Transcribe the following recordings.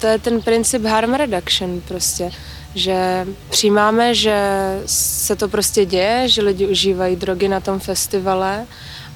To je ten princip harm reduction prostě, že přijímáme, že se to prostě děje, že lidi užívají drogy na tom festivale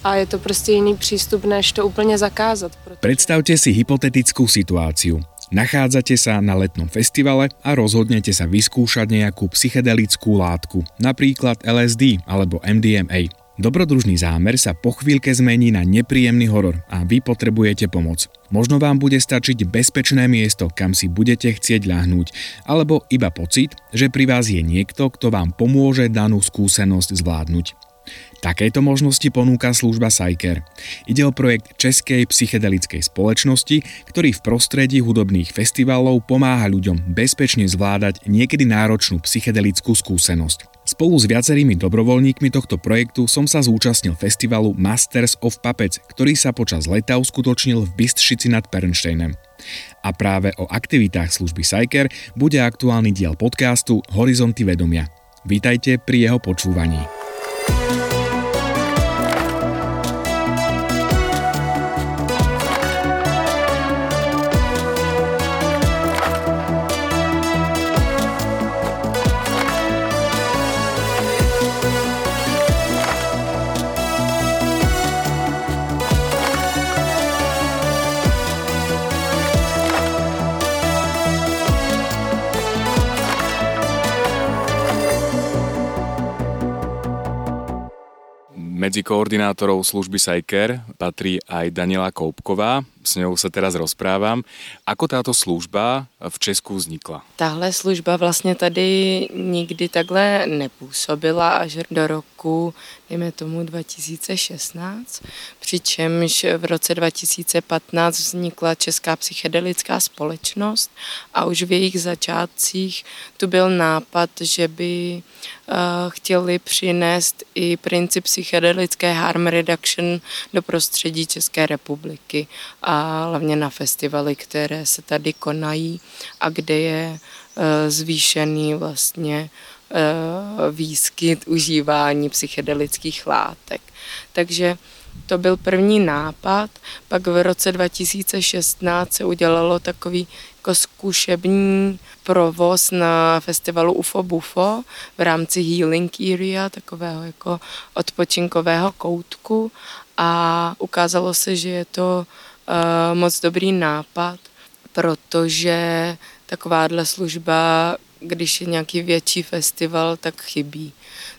a je to prostě jiný přístup, než to úplně zakázat. Protože... Predstavte si hypotetickú situáciu. Nachádzate sa na letnom festivale a rozhodnete sa vyskúšať nejakú psychedelickú látku, napríklad LSD alebo MDMA. Dobrodružný zámer sa po chvíľke zmení na nepríjemný horor a vy potrebujete pomoc. Možno vám bude stačiť bezpečné miesto, kam si budete chcieť ľahnúť, alebo iba pocit, že pri vás je niekto, kto vám pomôže danú skúsenosť zvládnuť. Takéto možnosti ponúka služba Psyker. Ide o projekt Českej psychedelickej spoločnosti, ktorý v prostredí hudobných festivalov pomáha ľuďom bezpečne zvládať niekedy náročnú psychedelickú skúsenosť. Spolu s viacerými dobrovoľníkmi tohto projektu som sa zúčastnil festivalu Masters of Puppets, ktorý sa počas leta uskutočnil v Bystřici nad Pernsteinem. A práve o aktivitách služby Psyker bude aktuálny diel podcastu Horizonty vedomia. Vítajte pri jeho počúvaní. Medzi koordinátorov služby Sajker patrí aj Daniela Koupková, s ňou se teraz rozprávám. Ako táto služba v Česku vznikla? Tahle služba vlastně tady nikdy takhle nepůsobila až do roku, dejme tomu 2016, přičemž v roce 2015 vznikla Česká psychedelická společnost a už v jejich začátcích tu byl nápad, že by uh, chtěli přinést i princip psychedelické harm reduction do prostředí České republiky a hlavně na festivaly, které se tady konají a kde je e, zvýšený vlastně e, výskyt užívání psychedelických látek. Takže to byl první nápad, pak v roce 2016 se udělalo takový jako zkušební provoz na festivalu UFO Bufo v rámci Healing Area, takového jako odpočinkového koutku a ukázalo se, že je to moc dobrý nápad, protože takováhle služba, když je nějaký větší festival, tak chybí.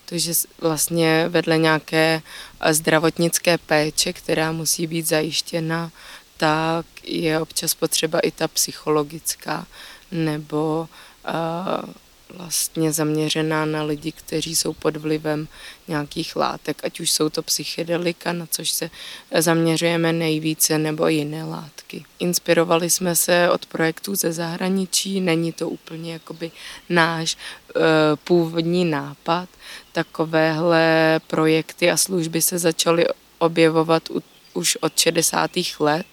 Takže vlastně vedle nějaké eh, zdravotnické péče, která musí být zajištěna, tak je občas potřeba i ta psychologická nebo uh, vlastně zaměřená na lidi, kteří jsou pod vlivem nějakých látek, ať už jsou to psychedelika, na což se zaměřujeme nejvíce, nebo jiné látky. Inspirovali jsme se od projektů ze zahraničí, není to úplně jakoby náš e, původní nápad. Takovéhle projekty a služby se začaly objevovat u už od 60. let,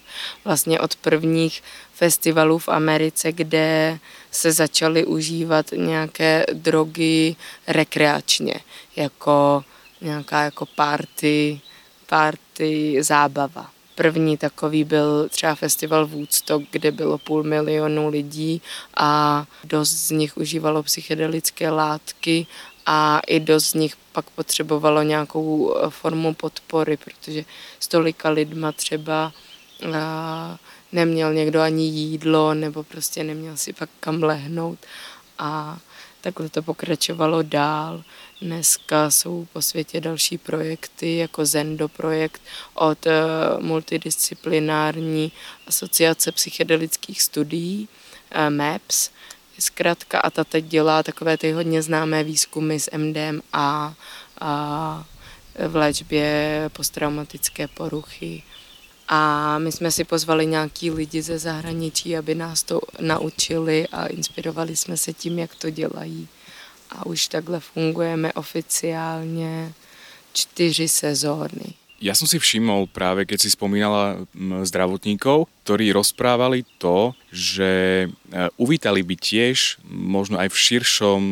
vlastně od prvních festivalů v Americe, kde se začaly užívat nějaké drogy rekreačně, jako nějaká jako party, party zábava. První takový byl třeba festival Woodstock, kde bylo půl milionu lidí a dost z nich užívalo psychedelické látky a i dost z nich pak potřebovalo nějakou eh, formu podpory, protože s tolika lidma třeba eh, neměl někdo ani jídlo nebo prostě neměl si pak kam lehnout a takhle to pokračovalo dál. Dneska jsou po světě další projekty, jako Zendo projekt od eh, multidisciplinární asociace psychedelických studií, MAPS, zkrátka a ta teď dělá takové ty hodně známé výzkumy s MDMA a v léčbě posttraumatické poruchy. A my jsme si pozvali nějaký lidi ze zahraničí, aby nás to naučili a inspirovali jsme se tím, jak to dělají. A už takhle fungujeme oficiálně čtyři sezóny. Ja som si všimol práve, keď si spomínala zdravotníkov, ktorí rozprávali to, že e, uvítali by tiež možno aj v širšom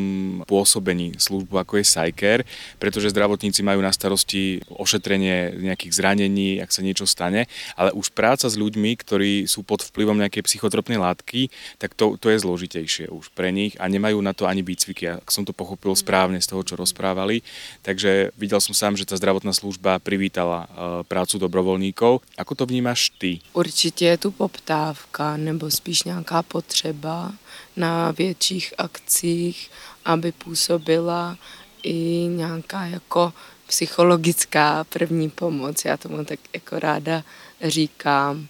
pôsobení službu ako je Sajker, pretože zdravotníci majú na starosti ošetrenie nejakých zranení, ak sa niečo stane, ale už práca s ľuďmi, ktorí sú pod vplyvom nejakej psychotropnej látky, tak to, to je zložitejšie už pre nich a nemajú na to ani výcviky, ak som to pochopil správne z toho, čo rozprávali. Takže videl som sám, že tá zdravotná služba privítala e, prácu dobrovoľníkov. Ako to vnímaš ty? Určitě je tu poptávka nebo spíš nějaká potřeba na větších akcích, aby působila i nějaká jako psychologická první pomoc, já tomu tak jako ráda říkám.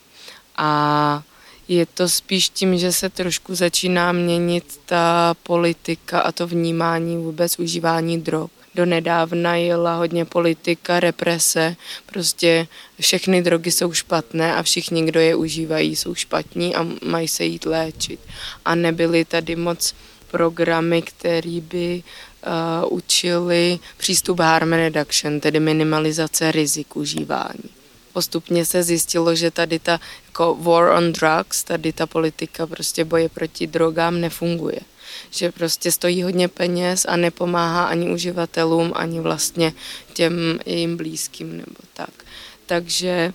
A je to spíš tím, že se trošku začíná měnit ta politika a to vnímání vůbec užívání drog do nedávna jela hodně politika, represe, prostě všechny drogy jsou špatné a všichni, kdo je užívají, jsou špatní a mají se jít léčit. A nebyly tady moc programy, které by uh, učili přístup harm reduction, tedy minimalizace rizik užívání. Postupně se zjistilo, že tady ta jako war on drugs, tady ta politika prostě boje proti drogám nefunguje že prostě stojí hodně peněz a nepomáhá ani uživatelům, ani vlastně těm jejím blízkým nebo tak. Takže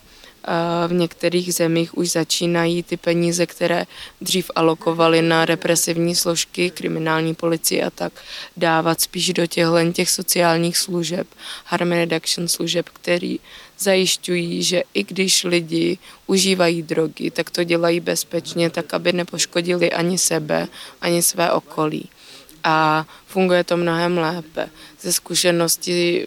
v některých zemích už začínají ty peníze, které dřív alokovali na represivní složky, kriminální policii a tak, dávat spíš do těchto těch sociálních služeb, harm reduction služeb, který zajišťují, že i když lidi užívají drogy, tak to dělají bezpečně, tak aby nepoškodili ani sebe, ani své okolí. A funguje to mnohem lépe. Ze zkušenosti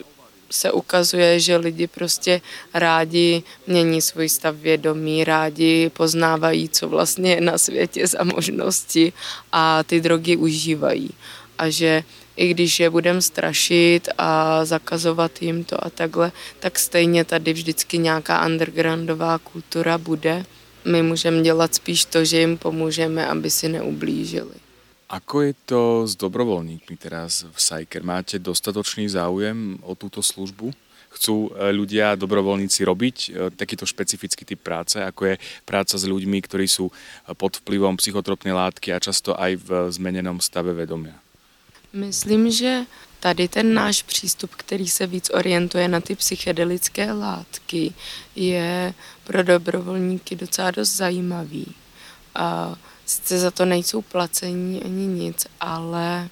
se ukazuje, že lidi prostě rádi mění svůj stav vědomí, rádi poznávají, co vlastně je na světě za možnosti a ty drogy užívají. A že i když je budeme strašit a zakazovat jim to a takhle, tak stejně tady vždycky nějaká undergroundová kultura bude. My můžeme dělat spíš to, že jim pomůžeme, aby si neublížili. Ako je to s dobrovoľníkmi teraz v Sajker? Máte dostatočný záujem o túto službu? Chcú e, ľudia, dobrovoľníci robiť e, takýto špecifický typ práce, ako je práca s ľuďmi, ktorí sú pod vplyvom psychotropnej látky a často aj v zmenenom stave vedomia? Myslím, že tady ten náš přístup, který se víc orientuje na ty psychedelické látky, je pro dobrovolníky docela dost zajímavý. A sice za to nejsou placení ani nic, ale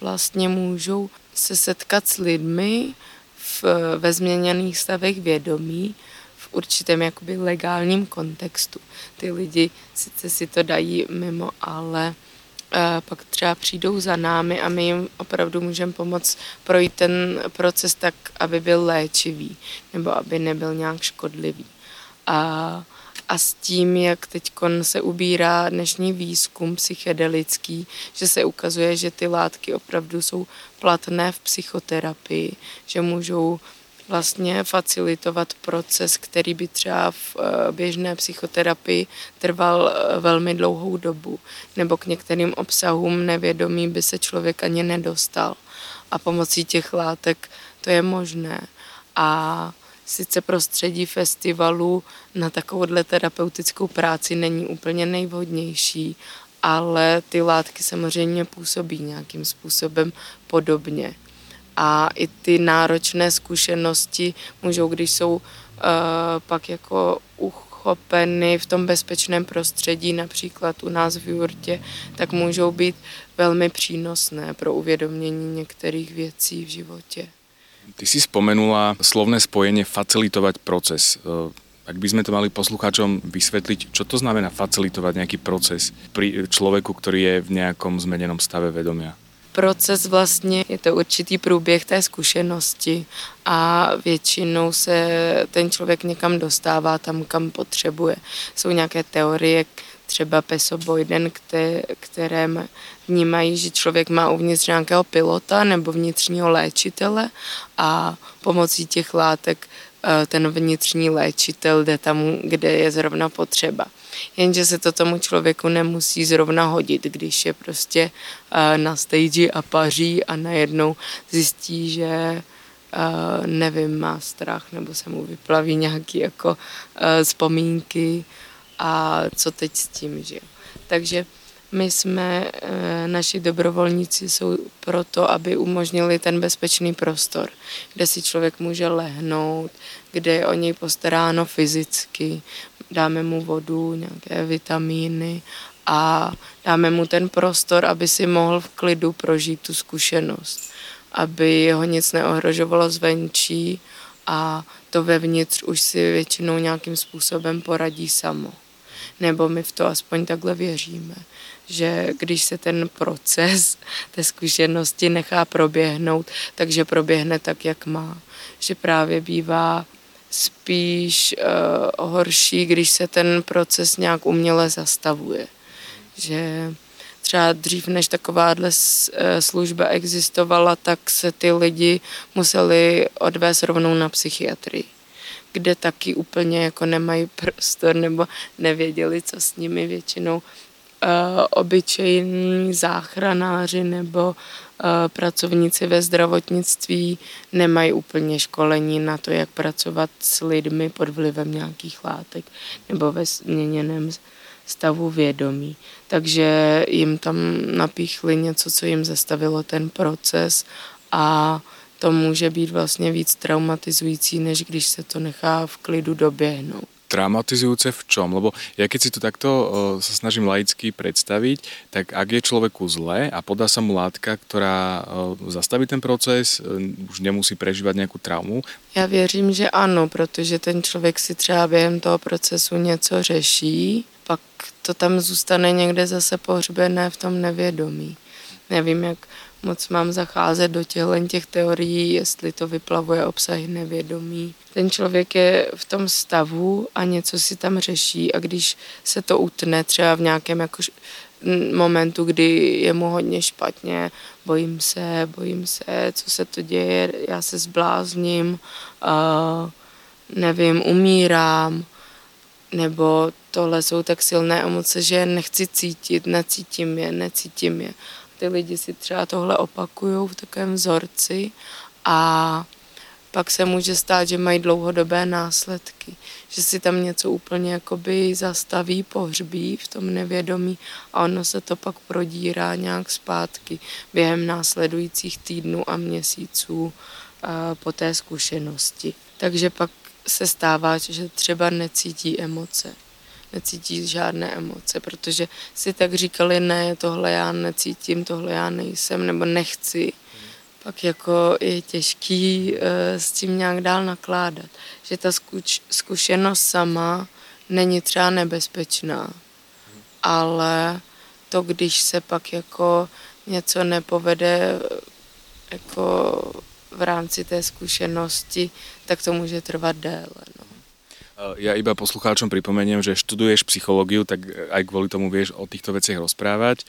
vlastně můžou se setkat s lidmi v, ve změněných stavech vědomí, v určitém jakoby legálním kontextu. Ty lidi sice si to dají mimo, ale pak třeba přijdou za námi a my jim opravdu můžeme pomoct projít ten proces tak, aby byl léčivý nebo aby nebyl nějak škodlivý. A, a s tím, jak teď se ubírá dnešní výzkum psychedelický, že se ukazuje, že ty látky opravdu jsou platné v psychoterapii, že můžou vlastně facilitovat proces, který by třeba v eh, běžné psychoterapii trval eh, velmi dlouhou dobu, nebo k některým obsahům nevědomí by se člověk ani nedostal. A pomocí těch látek to je možné. A sice prostředí festivalu na takovouhle terapeutickou práci není úplně nejvhodnější, ale ty látky samozřejmě působí nějakým způsobem podobně a i ty náročné zkušenosti můžou, když jsou uh, pak jako uchopeny v tom bezpečném prostředí, například u nás v Jurtě, tak můžou být velmi přínosné pro uvědomění některých věcí v životě. Ty si spomenula slovné spojenie facilitovať proces. Eh, ak by sme to mali poslucháčom vysvetliť, čo to znamená facilitovať nejaký proces pri človeku, ktorý je v nejakom zmenenom stave vedomia? Proces vlastně, je to určitý průběh té zkušenosti a většinou se ten člověk někam dostává tam, kam potřebuje. Jsou nějaké teorie, třeba Pesoboiden, které vnímají, že člověk má uvnitř nějakého pilota nebo vnitřního léčitele a pomocí těch látek ten vnitřní léčitel jde tam, kde je zrovna potřeba. Jenže se to tomu člověku nemusí zrovna hodit, když je prostě eh, na stage a paří a najednou zjistí, že eh, nevím, má strach nebo se mu vyplaví nějaký jako vzpomínky a co teď s tím, že. Takže my jsme, eh, naši dobrovolníci jsou proto, aby umožnili ten bezpečný prostor, kde si člověk může lehnout, kde je o něj postaráno fyzicky, dáme mu vodu, nějaké vitamíny a dáme mu ten prostor, aby si mohl v klidu prožít tu zkušenost, aby ho nic neohrožovalo zvenčí a to vevnitř už si většinou nějakým způsobem poradí samo. Nebo my v to aspoň takhle věříme že když se ten proces té zkušenosti nechá proběhnout, takže proběhne tak, jak má. Že právě bývá spíš uh, horší, když se ten proces nějak uměle zastavuje. Že třeba dřív, než takováhle eh, služba existovala, tak se ty lidi museli odvést rovnou na psychiatrii kde taky úplně jako nemají prostor nebo nevěděli, co s nimi většinou obyčejní záchranáři nebo eh, pracovníci ve zdravotnictví nemají úplně školení na to, jak pracovat s lidmi pod vlivem nějakých látek nebo ve změněném stavu vědomí. Takže jim tam napíchli něco, co jim zastavilo ten proces a to může být vlastně víc traumatizující, než když se to nechá v klidu doběhnout traumatizujúce v čom? Lebo ja keď si to takto sa snažím laicky predstaviť, tak ak je človeku zle a podá sa mu látka, ktorá zastaví ten proces, uh, už nemusí prežívat nějakou traumu? Já věřím, že ano, protože ten člověk si třeba během toho procesu něco řeší, pak to tam zůstane někde zase pohřbené v tom nevědomí. Nevím, jak moc mám zacházet do těchto těch teorií, jestli to vyplavuje obsahy nevědomí. Ten člověk je v tom stavu a něco si tam řeší a když se to utne třeba v nějakém jako momentu, kdy je mu hodně špatně, bojím se, bojím se, co se to děje, já se zblázním, nevím, umírám, nebo tohle jsou tak silné emoce, že nechci cítit, necítím je, necítím je ty lidi si třeba tohle opakují v takovém vzorci a pak se může stát, že mají dlouhodobé následky, že si tam něco úplně jakoby zastaví, pohřbí v tom nevědomí a ono se to pak prodírá nějak zpátky během následujících týdnů a měsíců po té zkušenosti. Takže pak se stává, že třeba necítí emoce necítí žádné emoce, protože si tak říkali, ne, tohle já necítím, tohle já nejsem, nebo nechci, pak jako je těžký uh, s tím nějak dál nakládat. Že ta zkuč, zkušenost sama není třeba nebezpečná, ale to, když se pak jako něco nepovede jako v rámci té zkušenosti, tak to může trvat déle. No. Ja iba poslucháčom pripomeniem, že študuješ psychológiu, tak aj kvôli tomu vieš o týchto veciach rozprávať.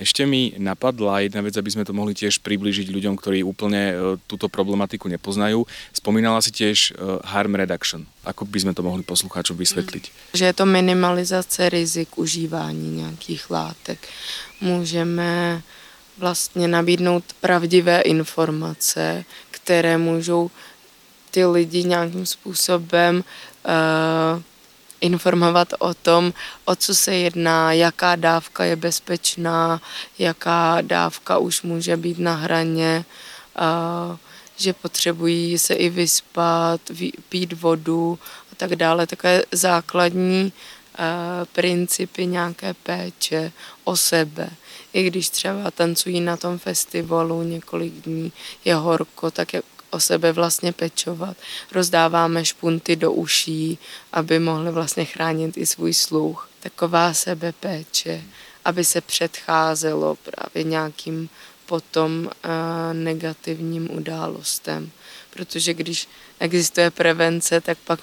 Ešte mi napadla jedna vec, aby sme to mohli tiež priblížiť ľuďom, ktorí úplne túto problematiku nepoznajú. Spomínala si tiež harm reduction. Ako by sme to mohli poslucháčom vysvetliť? Mm. Že je to minimalizace rizik užívání nějakých látek. Můžeme vlastně nabídnout pravdivé informace, které můžou ty lidi nějakým způsobem uh, informovat o tom, o co se jedná, jaká dávka je bezpečná, jaká dávka už může být na hraně, uh, že potřebují se i vyspat, pít vodu a tak dále. Takové základní uh, principy nějaké péče o sebe. I když třeba tancují na tom festivalu několik dní, je horko, tak je o sebe vlastně pečovat. Rozdáváme špunty do uší, aby mohli vlastně chránit i svůj sluch. Taková sebepéče, aby se předcházelo právě nějakým potom uh, negativním událostem. Protože když existuje prevence, tak pak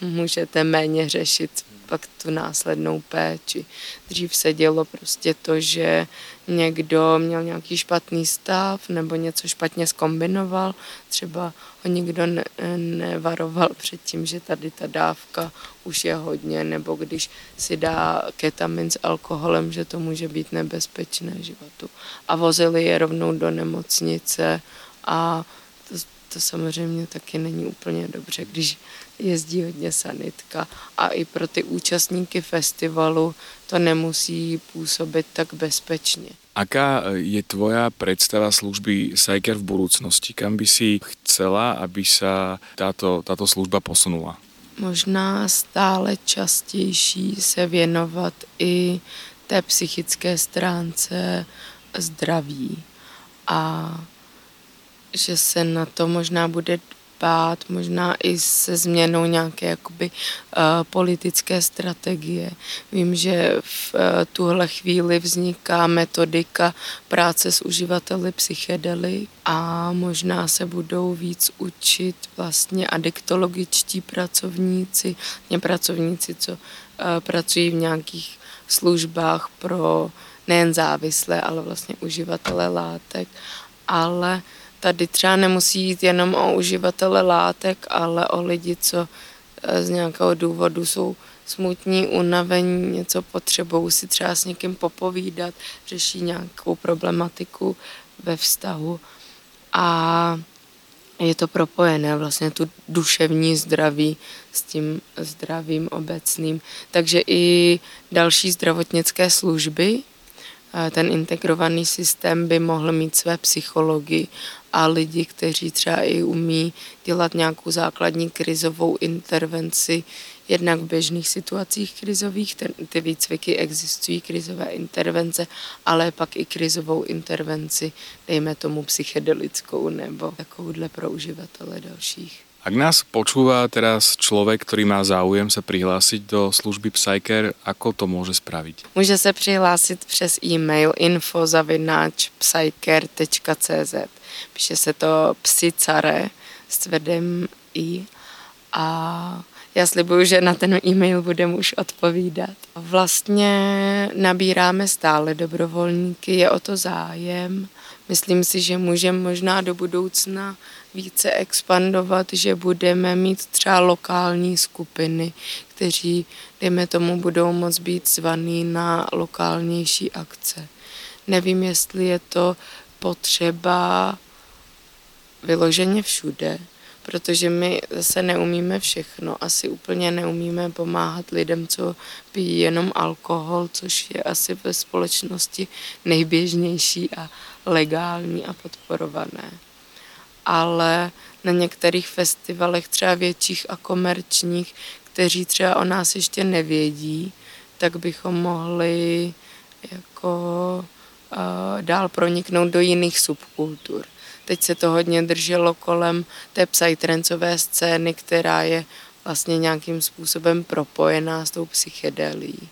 můžete méně řešit pak tu následnou péči. Dřív se dělo prostě to, že někdo měl nějaký špatný stav nebo něco špatně skombinoval, třeba ho nikdo ne, nevaroval před tím, že tady ta dávka už je hodně, nebo když si dá ketamin s alkoholem, že to může být nebezpečné životu. A vozili je rovnou do nemocnice a to, to samozřejmě taky není úplně dobře, když jezdí hodně sanitka a i pro ty účastníky festivalu to nemusí působit tak bezpečně. Aká je tvoja predstava služby Sajker v budúcnosti? Kam by si chcela, aby sa táto, táto služba posunula? Možná stále častější se věnovat i té psychické stránce zdraví a že se na to možná bude dbát, možná i se změnou nějaké jakoby uh, politické strategie. Vím, že v uh, tuhle chvíli vzniká metodika práce s uživateli psychedely a možná se budou víc učit vlastně adiktologičtí pracovníci, ne pracovníci, co uh, pracují v nějakých službách pro nejen závislé, ale vlastně uživatele látek, ale tady třeba nemusí jít jenom o uživatele látek, ale o lidi, co eh, z nějakého důvodu jsou smutní, unavení, něco potřebují si třeba s někým popovídat, řeší nějakou problematiku ve vztahu a je to propojené vlastně tu duševní zdraví s tím zdravím obecným. Takže i další zdravotnické služby ten integrovaný systém by mohl mít své psychologii a lidi, kteří třeba i umí dělat nějakou základní krizovou intervenci, jednak v běžných situacích krizových, ten, ty výcviky existují, krizové intervence, ale pak i krizovou intervenci, dejme tomu psychedelickou nebo takovouhle pro uživatele dalších. Ak nás počúva teraz člověk, který má záujem se přihlásit do služby Psyker, ako to může spraviť? Může se přihlásit přes e-mail info.psyker.cz Píše se to psicare s tvrdým i a já slibuju, že na ten e-mail budeme už odpovídat. Vlastně nabíráme stále dobrovolníky, je o to zájem. Myslím si, že můžeme možná do budoucna více expandovat, že budeme mít třeba lokální skupiny, kteří, dejme tomu, budou moct být zvaný na lokálnější akce. Nevím, jestli je to potřeba vyloženě všude, protože my zase neumíme všechno. Asi úplně neumíme pomáhat lidem, co pijí jenom alkohol, což je asi ve společnosti nejběžnější a legální a podporované. Ale na některých festivalech, třeba větších a komerčních, kteří třeba o nás ještě nevědí, tak bychom mohli jako uh, dál proniknout do jiných subkultur. Teď se to hodně drželo kolem té psytrancové scény, která je vlastně nějakým způsobem propojená s tou psychedelí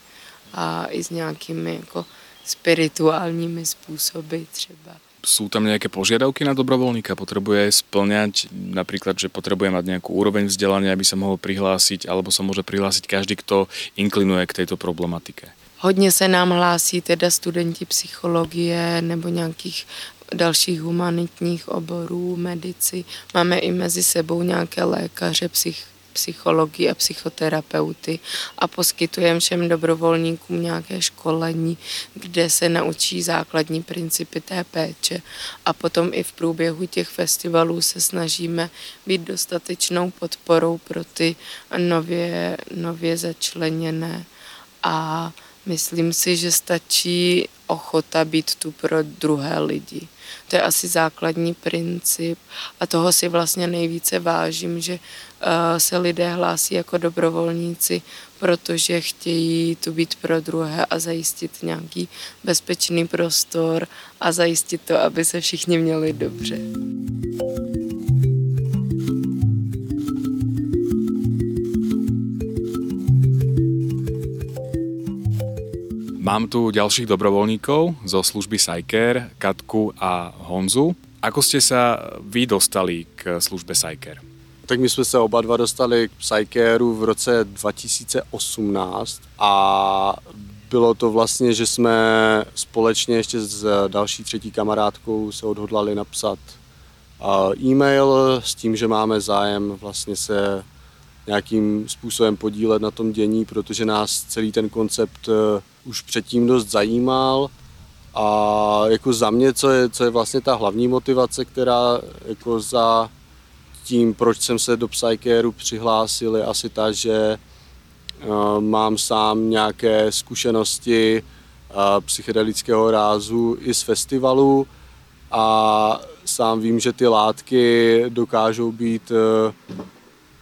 a i s nějakými jako spirituálními způsoby třeba. Jsou tam nějaké požiadavky na dobrovolníka? Potřebuje splňať například, že potřebuje mít nějakou úroveň vzdělání, aby se mohl přihlásit, alebo se může přihlásit každý, kdo inklinuje k této problematike? Hodně se nám hlásí teda studenti psychologie nebo nějakých dalších humanitních oborů, medici. Máme i mezi sebou nějaké lékaře, psych, psychologi a psychoterapeuty a poskytujeme všem dobrovolníkům nějaké školení, kde se naučí základní principy té péče. A potom i v průběhu těch festivalů se snažíme být dostatečnou podporou pro ty nově, nově začleněné. A myslím si, že stačí ochota být tu pro druhé lidi. To je asi základní princip a toho si vlastně nejvíce vážím, že uh, se lidé hlásí jako dobrovolníci, protože chtějí tu být pro druhé a zajistit nějaký bezpečný prostor a zajistit to, aby se všichni měli dobře. Mám tu ďalších dobrovoľníkov zo služby Sajker, Katku a Honzu. Ako ste sa vy dostali k službe Sajker? Tak my jsme se oba dva dostali k Psycaru v roce 2018 a bylo to vlastně, že jsme společně ještě s další třetí kamarádkou se odhodlali napsat e-mail s tím, že máme zájem vlastně se nějakým způsobem podílet na tom dění, protože nás celý ten koncept eh, už předtím dost zajímal. A jako za mě, co je, co je vlastně ta hlavní motivace, která jako za tím, proč jsem se do Psycaru přihlásil, je asi ta, že mám sám nějaké zkušenosti psychedelického rázu i z festivalu. A sám vím, že ty látky dokážou být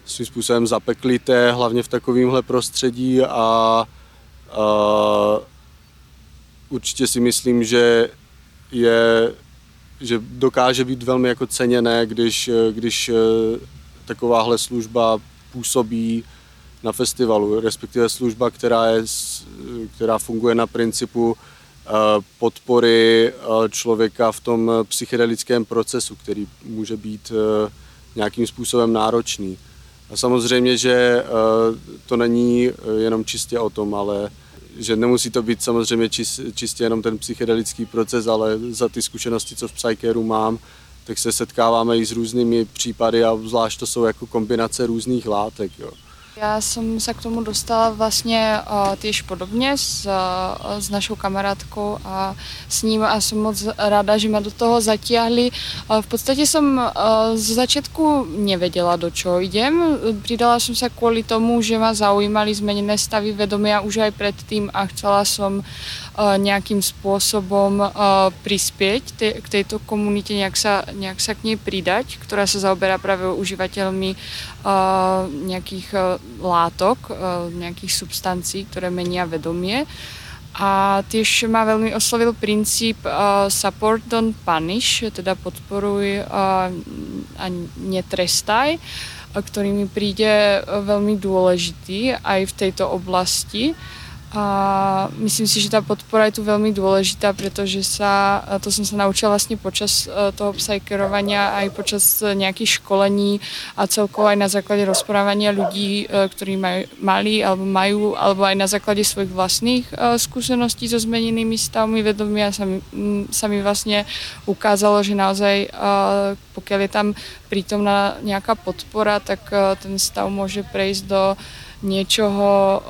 svým způsobem zapeklité, hlavně v takovémhle prostředí a, a určitě si myslím, že je, že dokáže být velmi jako ceněné, když, když e, takováhle služba působí na festivalu, respektive služba, která, je, která funguje na principu eh, podpory eh, člověka v tom psychedelickém procesu, který může být eh, nějakým způsobem náročný. A samozřejmě, že to není jenom čistě o tom, ale že nemusí to být samozřejmě čistě jenom ten psychedelický proces, ale za ty zkušenosti, co v Psycheru mám, tak se setkáváme i s různými případy a zvlášť to jsou jako kombinace různých látek. Jo. Já jsem se k tomu dostala vlastně uh, týž podobně s, uh, s našou kamarádkou a s ním a jsem moc ráda, že mě do toho zatíhli. Uh, v podstatě jsem z začátku nevěděla, do čeho jdem. Přidala jsem se kvůli tomu, že mě zaujímali změněné stavy vědomí už aj předtím a chcela jsem uh, nějakým způsobem uh, přispět k této komunitě, nějak se, nějak se k ní přidať, která se zaoberá právě uživatelmi uh, nějakých uh, látok, eh, nějakých substancí, které mení vedomie. A tiež ma veľmi oslovil princíp uh, support don't punish, teda podporuj uh, a netrestaj, ktorý mi príde veľmi dôležitý aj v tejto oblasti. A myslím si, že ta podpora je tu velmi důležitá, protože sa, to jsem se naučila vlastně počas e, toho psykerovania, aj počas nějakých školení a celkovo aj na základě rozprávania ľudí, e, ktorí maj, mali alebo majú, alebo aj na základě svojich vlastných e, skúseností so zmenenými stavmi sa mi, sa mi vlastně ukázalo, že naozaj pokiaľ je tam prítomná nějaká podpora, tak ten stav může prejsť do niečoho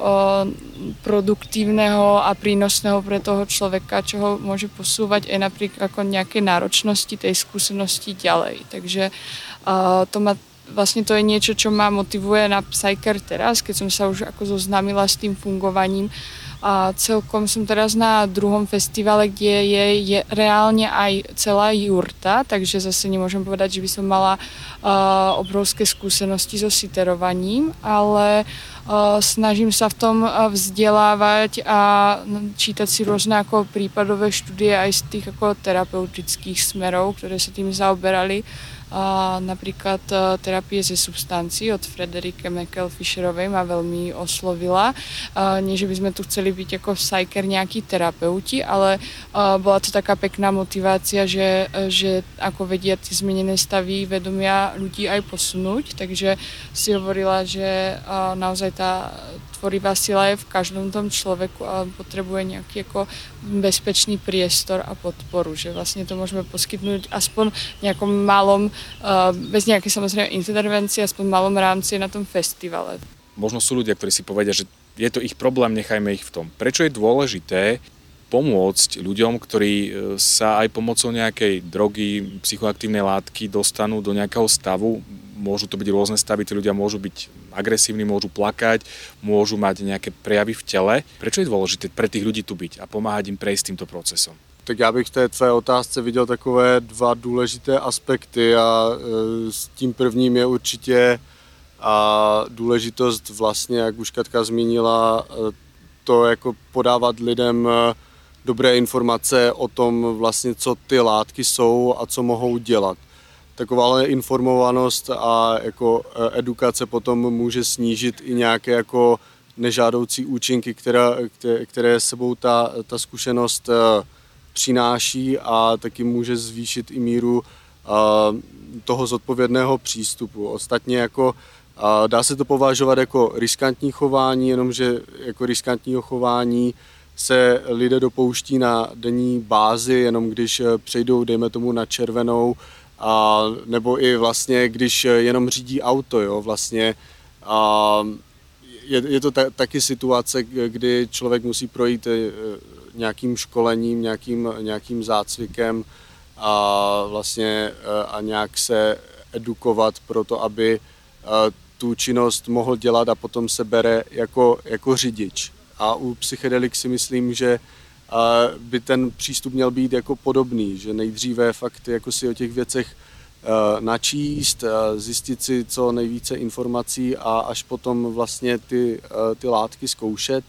produktívneho a prínosného pre toho človeka, čo ho môže posúvať aj napriek ako náročnosti tej skúsenosti ďalej. Takže to ma vlastne to je niečo, čo ma motivuje na Psyker teraz, keď som sa už ako zoznámila s tým fungovaním a celkom som teraz na druhom festivale, kde je, je reálne aj celá jurta, takže zase nemôžem povedať, že by som mala uh, obrovské skúsenosti so siterovaním, ale uh, snažím sa v tom vzdelávať a čítať si rôzne ako prípadové štúdie aj z tých ako terapeutických smerov, ktoré sa tým zaoberali a napríklad e, terapie ze substancí od Frederike McKell Fisherovej ma veľmi oslovila. Nie, že by sme tu chceli byť ako psyker nejakí terapeuti, ale bola to taká pekná motivácia, že, že ako vedia tie zmenené stavy vedomia ľudí aj posunúť. Takže si hovorila, že naozaj tá tvorivá sila je v každom tom človeku a potrebuje nějaký jako bezpečný priestor a podporu, že vlastně to můžeme poskytnout aspoň nějakom malom, eh, bez nějaké samozřejmě intervencie, aspoň malom rámci na tom festivale. Možno sú ľudia, ktorí si povedia, že je to ich problém, nechajme ich v tom. Prečo je dôležité pomôcť ľuďom, ktorí eh, sa aj pomocou nejakej drogy, psychoaktívnej látky dostanú do nejakého stavu, môžu to byť rôzne stavy, tí ľudia môžu byť agresívni, môžu plakať, môžu mať nejaké prejavy v tele. Prečo je dôležité pre tých ľudí tu byť a pomáhať im prejsť týmto procesom? Tak já bych v té tvé otázce viděl takové dva důležité aspekty a e, s tím prvním je určitě a důležitost vlastně, jak už Katka zmínila, e, to jako podávat lidem e, dobré informace o tom vlastně, co ty látky jsou a co mohou dělat. Taková informovanost a jako edukace potom může snížit i nějaké jako nežádoucí účinky, která, které sebou ta, ta zkušenost přináší a taky může zvýšit i míru e, toho zodpovědného přístupu. Ostatně jako dá se to považovat jako riskantní chování, jenomže jako riskantního chování se lidé dopouští na denní bázi, jenom když přejdou, dejme tomu, na červenou, a, nebo i vlastně, když jenom řídí auto, jo, vlastně a, je, je to ta, taky situace, kdy člověk musí projít e, nějakým školením, nějakým, nějakým zácvikem a vlastně e, a nějak se edukovat pro to, aby tu činnost mohl dělat a potom se bere jako, jako řidič. A u psychedelik si myslím, že by ten přístup měl být jako podobný, že nejdříve fakt jako si o těch věcech načíst, zjistit si co nejvíce informací a až potom vlastně ty, ty látky zkoušet.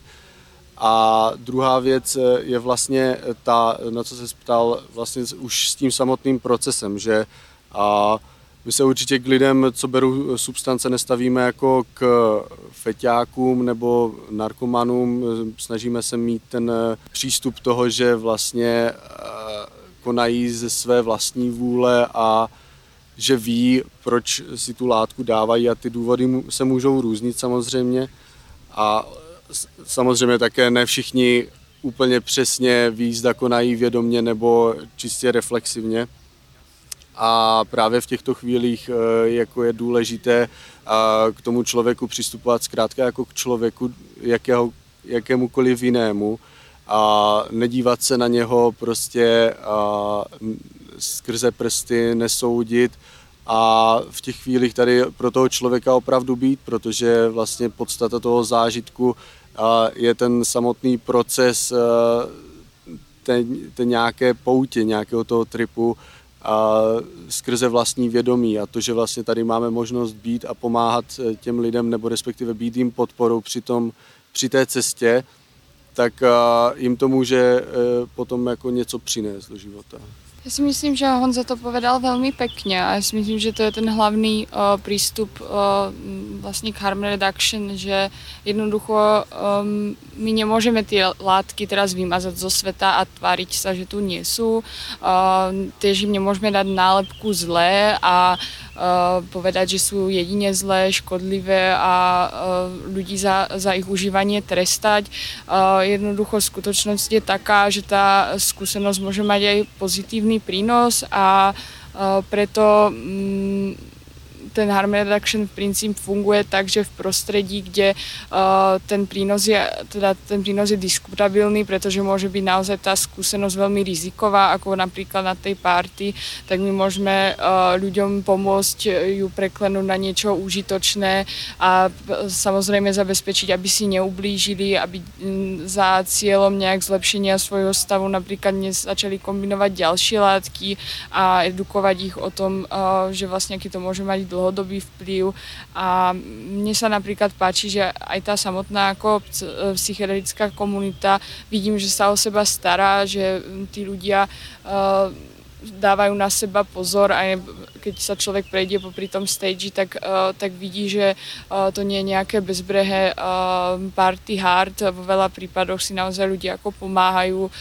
A druhá věc je vlastně ta, na co se ptal, vlastně už s tím samotným procesem, že a my se určitě k lidem, co berou substance, nestavíme jako k feťákům nebo narkomanům. Snažíme se mít ten přístup toho, že vlastně eh, konají ze své vlastní vůle a že ví, proč si tu látku dávají a ty důvody se můžou různit samozřejmě. A samozřejmě také ne všichni úplně přesně ví, zda konají vědomně nebo čistě reflexivně a právě v těchto chvílích eh, jako je důležité k tomu člověku přistupovat zkrátka jako k člověku jakého, jakémukoliv jinému a nedívat se na něho prostě skrze prsty, nesoudit a v těch chvílích tady pro toho člověka opravdu být, protože vlastně podstata toho zážitku je ten samotný proces ten, ten nějaké poutě, nějakého toho tripu, a skrze vlastní vědomí a to, že vlastně tady máme možnost být a pomáhat eh, těm lidem nebo respektive být jim podporou při, tom, při té cestě, tak jim to může eh, potom jako něco přinést do života. Já si myslím, že Honza to povedal velmi pekně a já si myslím, že to je ten hlavný uh, přístup uh, vlastně k harm reduction, že jednoducho um, my nemůžeme ty látky teraz vymazat zo světa a tvářit se, že tu nejsou. Uh, Tež jim nemůžeme dát nálepku zlé a uh, povedať, že jsou jedině zlé, škodlivé a uh, ľudí za, za ich užívání trestať. Uh, jednoducho skutočnosť je taká, že ta skúsenosť může mať aj pozitívny enormný prínos a preto mm, ten harm reduction princip funguje tak, že v prostředí, kde uh, ten přínos je, teda ten přínos je diskutabilný, protože může být naozaj ta zkušenost velmi riziková, jako například na té party, tak my můžeme uh, ľuďom pomôcť ju preklenout na něco užitočné a samozřejmě zabezpečit, aby si neublížili, aby mm, za cílem nějak zlepšení svojho stavu například začali kombinovat další látky a edukovat ich o tom, že vlastně jaký to může mít dlouho dlhodobý vplyv a mne sa napríklad páči, že aj tá samotná ako psychedelická komunita vidím, že sa o seba stará, že tí ľudia uh, dávajú na seba pozor a keď sa človek prejde popri tom stage, tak, uh, tak vidí, že uh, to nie je nejaké bezbrehé uh, party hard. Vo veľa prípadoch si naozaj ľudia ako pomáhajú uh,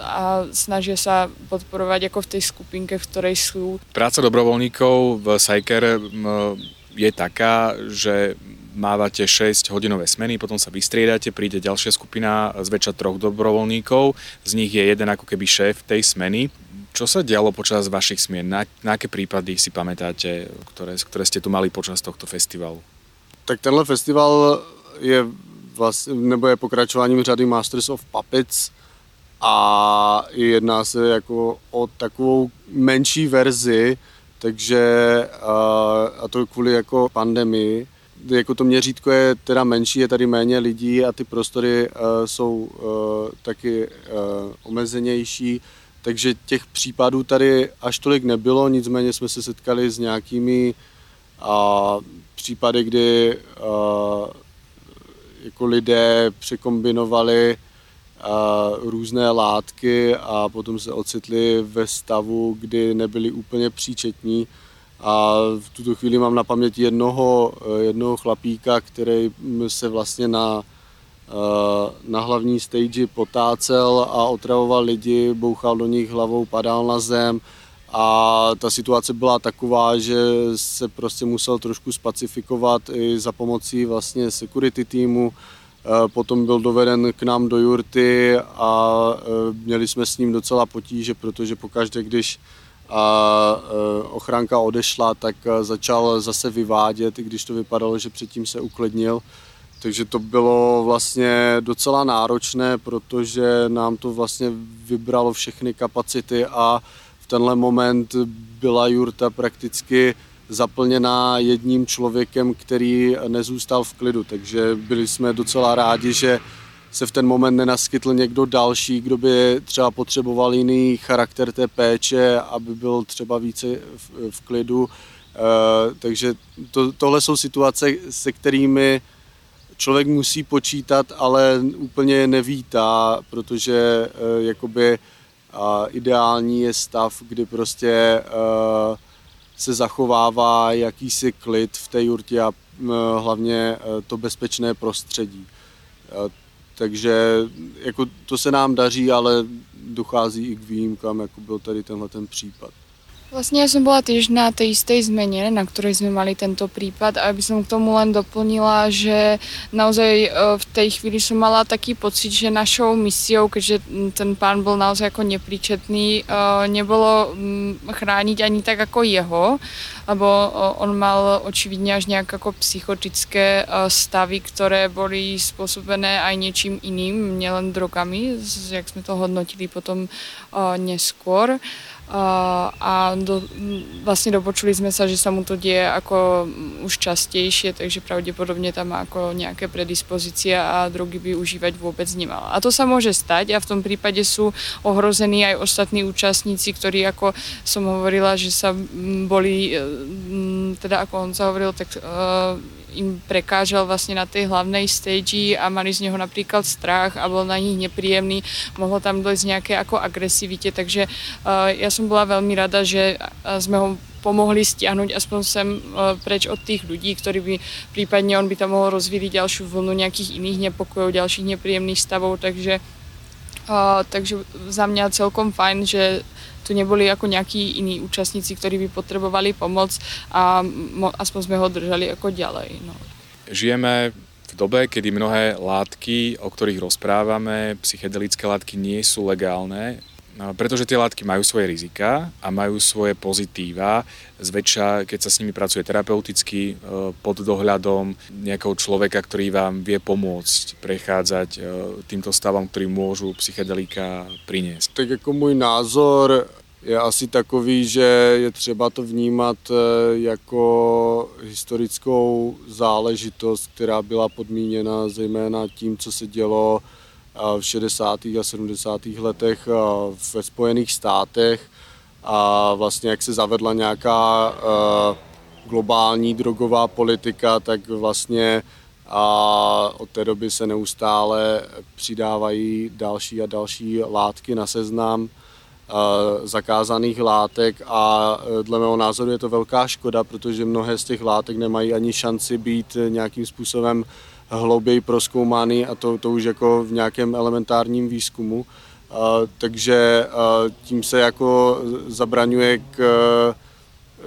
a snažia sa podporovať ako v tej skupinke, v ktorej sú. Práca dobrovoľníkov v Sajker je taká, že mávate 6 hodinové smeny, potom sa vystriedate, príde ďalšia skupina zväčša troch dobrovoľníkov, z nich je jeden ako keby šéf tej smeny. Čo sa dialo počas vašich smien? Na, na aké prípady si pamätáte, ktoré, ktoré ste tu mali počas tohto festivalu? Tak tenhle festival je vlastně, nebo je pokračováním řady Masters of Puppets a jedná se jako o takovou menší verzi, takže a to kvůli jako pandemii. Jako to měřítko je teda menší, je tady méně lidí a ty prostory jsou taky omezenější, takže těch případů tady až tolik nebylo, nicméně jsme se setkali s nějakými a, případy, kdy a, jako lidé překombinovali a, různé látky a potom se ocitli ve stavu, kdy nebyli úplně příčetní. A v tuto chvíli mám na paměti jednoho, jednoho chlapíka, který se vlastně na na hlavní stage potácel a otravoval lidi, bouchal do nich hlavou, padal na zem a ta situace byla taková, že se prostě musel trošku spacifikovat i za pomocí vlastně security týmu. Eh, potom byl doveden k nám do jurty a eh, měli jsme s ním docela potíže, protože pokaždé, když a ochránka odešla, tak začal zase vyvádět, i když to vypadalo, že předtím se uklidnil. Takže to bylo vlastně docela náročné, protože nám to vlastně vybralo všechny kapacity a v tenhle moment byla jurta prakticky zaplněná jedním člověkem, který nezůstal v klidu. Takže byli jsme docela rádi, že se v ten moment nenaskytl někdo další, kdo by třeba potřeboval jiný charakter té péče, aby byl třeba více v, klidu. E, takže to, tohle jsou situace, se kterými člověk musí počítat, ale úplně je nevítá, protože e, jakoby ideální je stav, kdy prostě e, se zachovává jakýsi klid v té jurtě a hlavně e, to bezpečné prostředí. Takže jako to se nám daří, ale dochází i k výjimkám, jako byl tady tenhle ten případ. Vlastně jsem byla tiež na té jisté změně, na které jsme mali tento případ a som k tomu len doplnila, že naozaj v té chvíli som mala taký pocit, že našou misiou, keďže ten pán byl naozaj jako nepríčetný, nebylo chránit ani tak jako jeho, lebo on mal očividně až nějak jako psychotické stavy, které byly způsobené aj něčím iným, nielen drogami, jak jsme to hodnotili potom neskôr a do, vlastne dopočuli sme sa, že sa mu to deje ako už častejšie, takže pravdepodobne tam má ako nejaké predispozície a drogy by užívať vôbec nemal. A to sa môže stať a v tom prípade sú ohrození aj ostatní účastníci, ktorí ako som hovorila, že sa boli, teda ako on sa hovoril, tak uh, im prekážal vlastně na té hlavnej stage a mali z něho například strach a byl na nich nepříjemný, mohlo tam dojít nějaké jako agresivitě, takže uh, já jsem byla velmi rada, že jsme ho pomohli stiahnuť aspoň sem uh, preč od tých ľudí, ktorí by prípadne on by tam mohol rozvíriť ďalšiu vlnu nejakých iných nepokojov, ďalších nepríjemných stavov, takže, takže za mňa celkom fajn, že tu neboli jako nějaký jiní účastníci, kteří by potřebovali pomoc a aspoň jsme ho drželi jako ďalej. No. Žijeme v dobe, kedy mnohé látky, o ktorých rozprávame, psychedelické látky nie sú legálne, pretože tie látky majú svoje rizika a majú svoje pozitíva. Zväčša, keď sa s nimi pracuje terapeuticky, e, pod dohľadom nejakého človeka, ktorý vám vie pomôcť prechádzať e, týmto stavom, ktorý môžu psychedelika priniesť. Tak jako můj názor je asi takový, že je třeba to vnímat eh, jako historickou záležitost, která byla podmíněna zejména tím, co se dělo v 60. a 70. letech ve Spojených státech a vlastně jak se zavedla nějaká globální drogová politika, tak vlastně a od té doby se neustále přidávají další a další látky na seznam zakázaných látek a dle mého názoru je to velká škoda, protože mnohé z těch látek nemají ani šanci být nějakým způsobem hlouběji proskoumány a to, to už jako v nějakém elementárním výzkumu. Takže tím se jako zabraňuje k,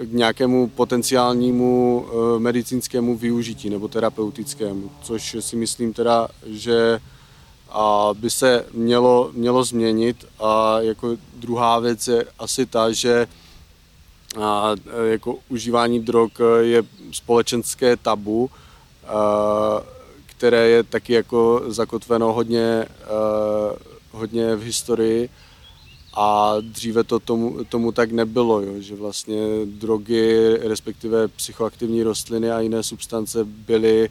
k nějakému potenciálnímu e, medicínskému využití nebo terapeutickému, což si myslím teda, že by se mělo, mělo změnit. A jako druhá věc je asi ta, že a, jako užívání drog je společenské tabu, které je taky jako zakotveno hodně, a, hodně v historii a dříve to tomu, tomu tak nebylo, jo, že vlastně drogy, respektive psychoaktivní rostliny a jiné substance byly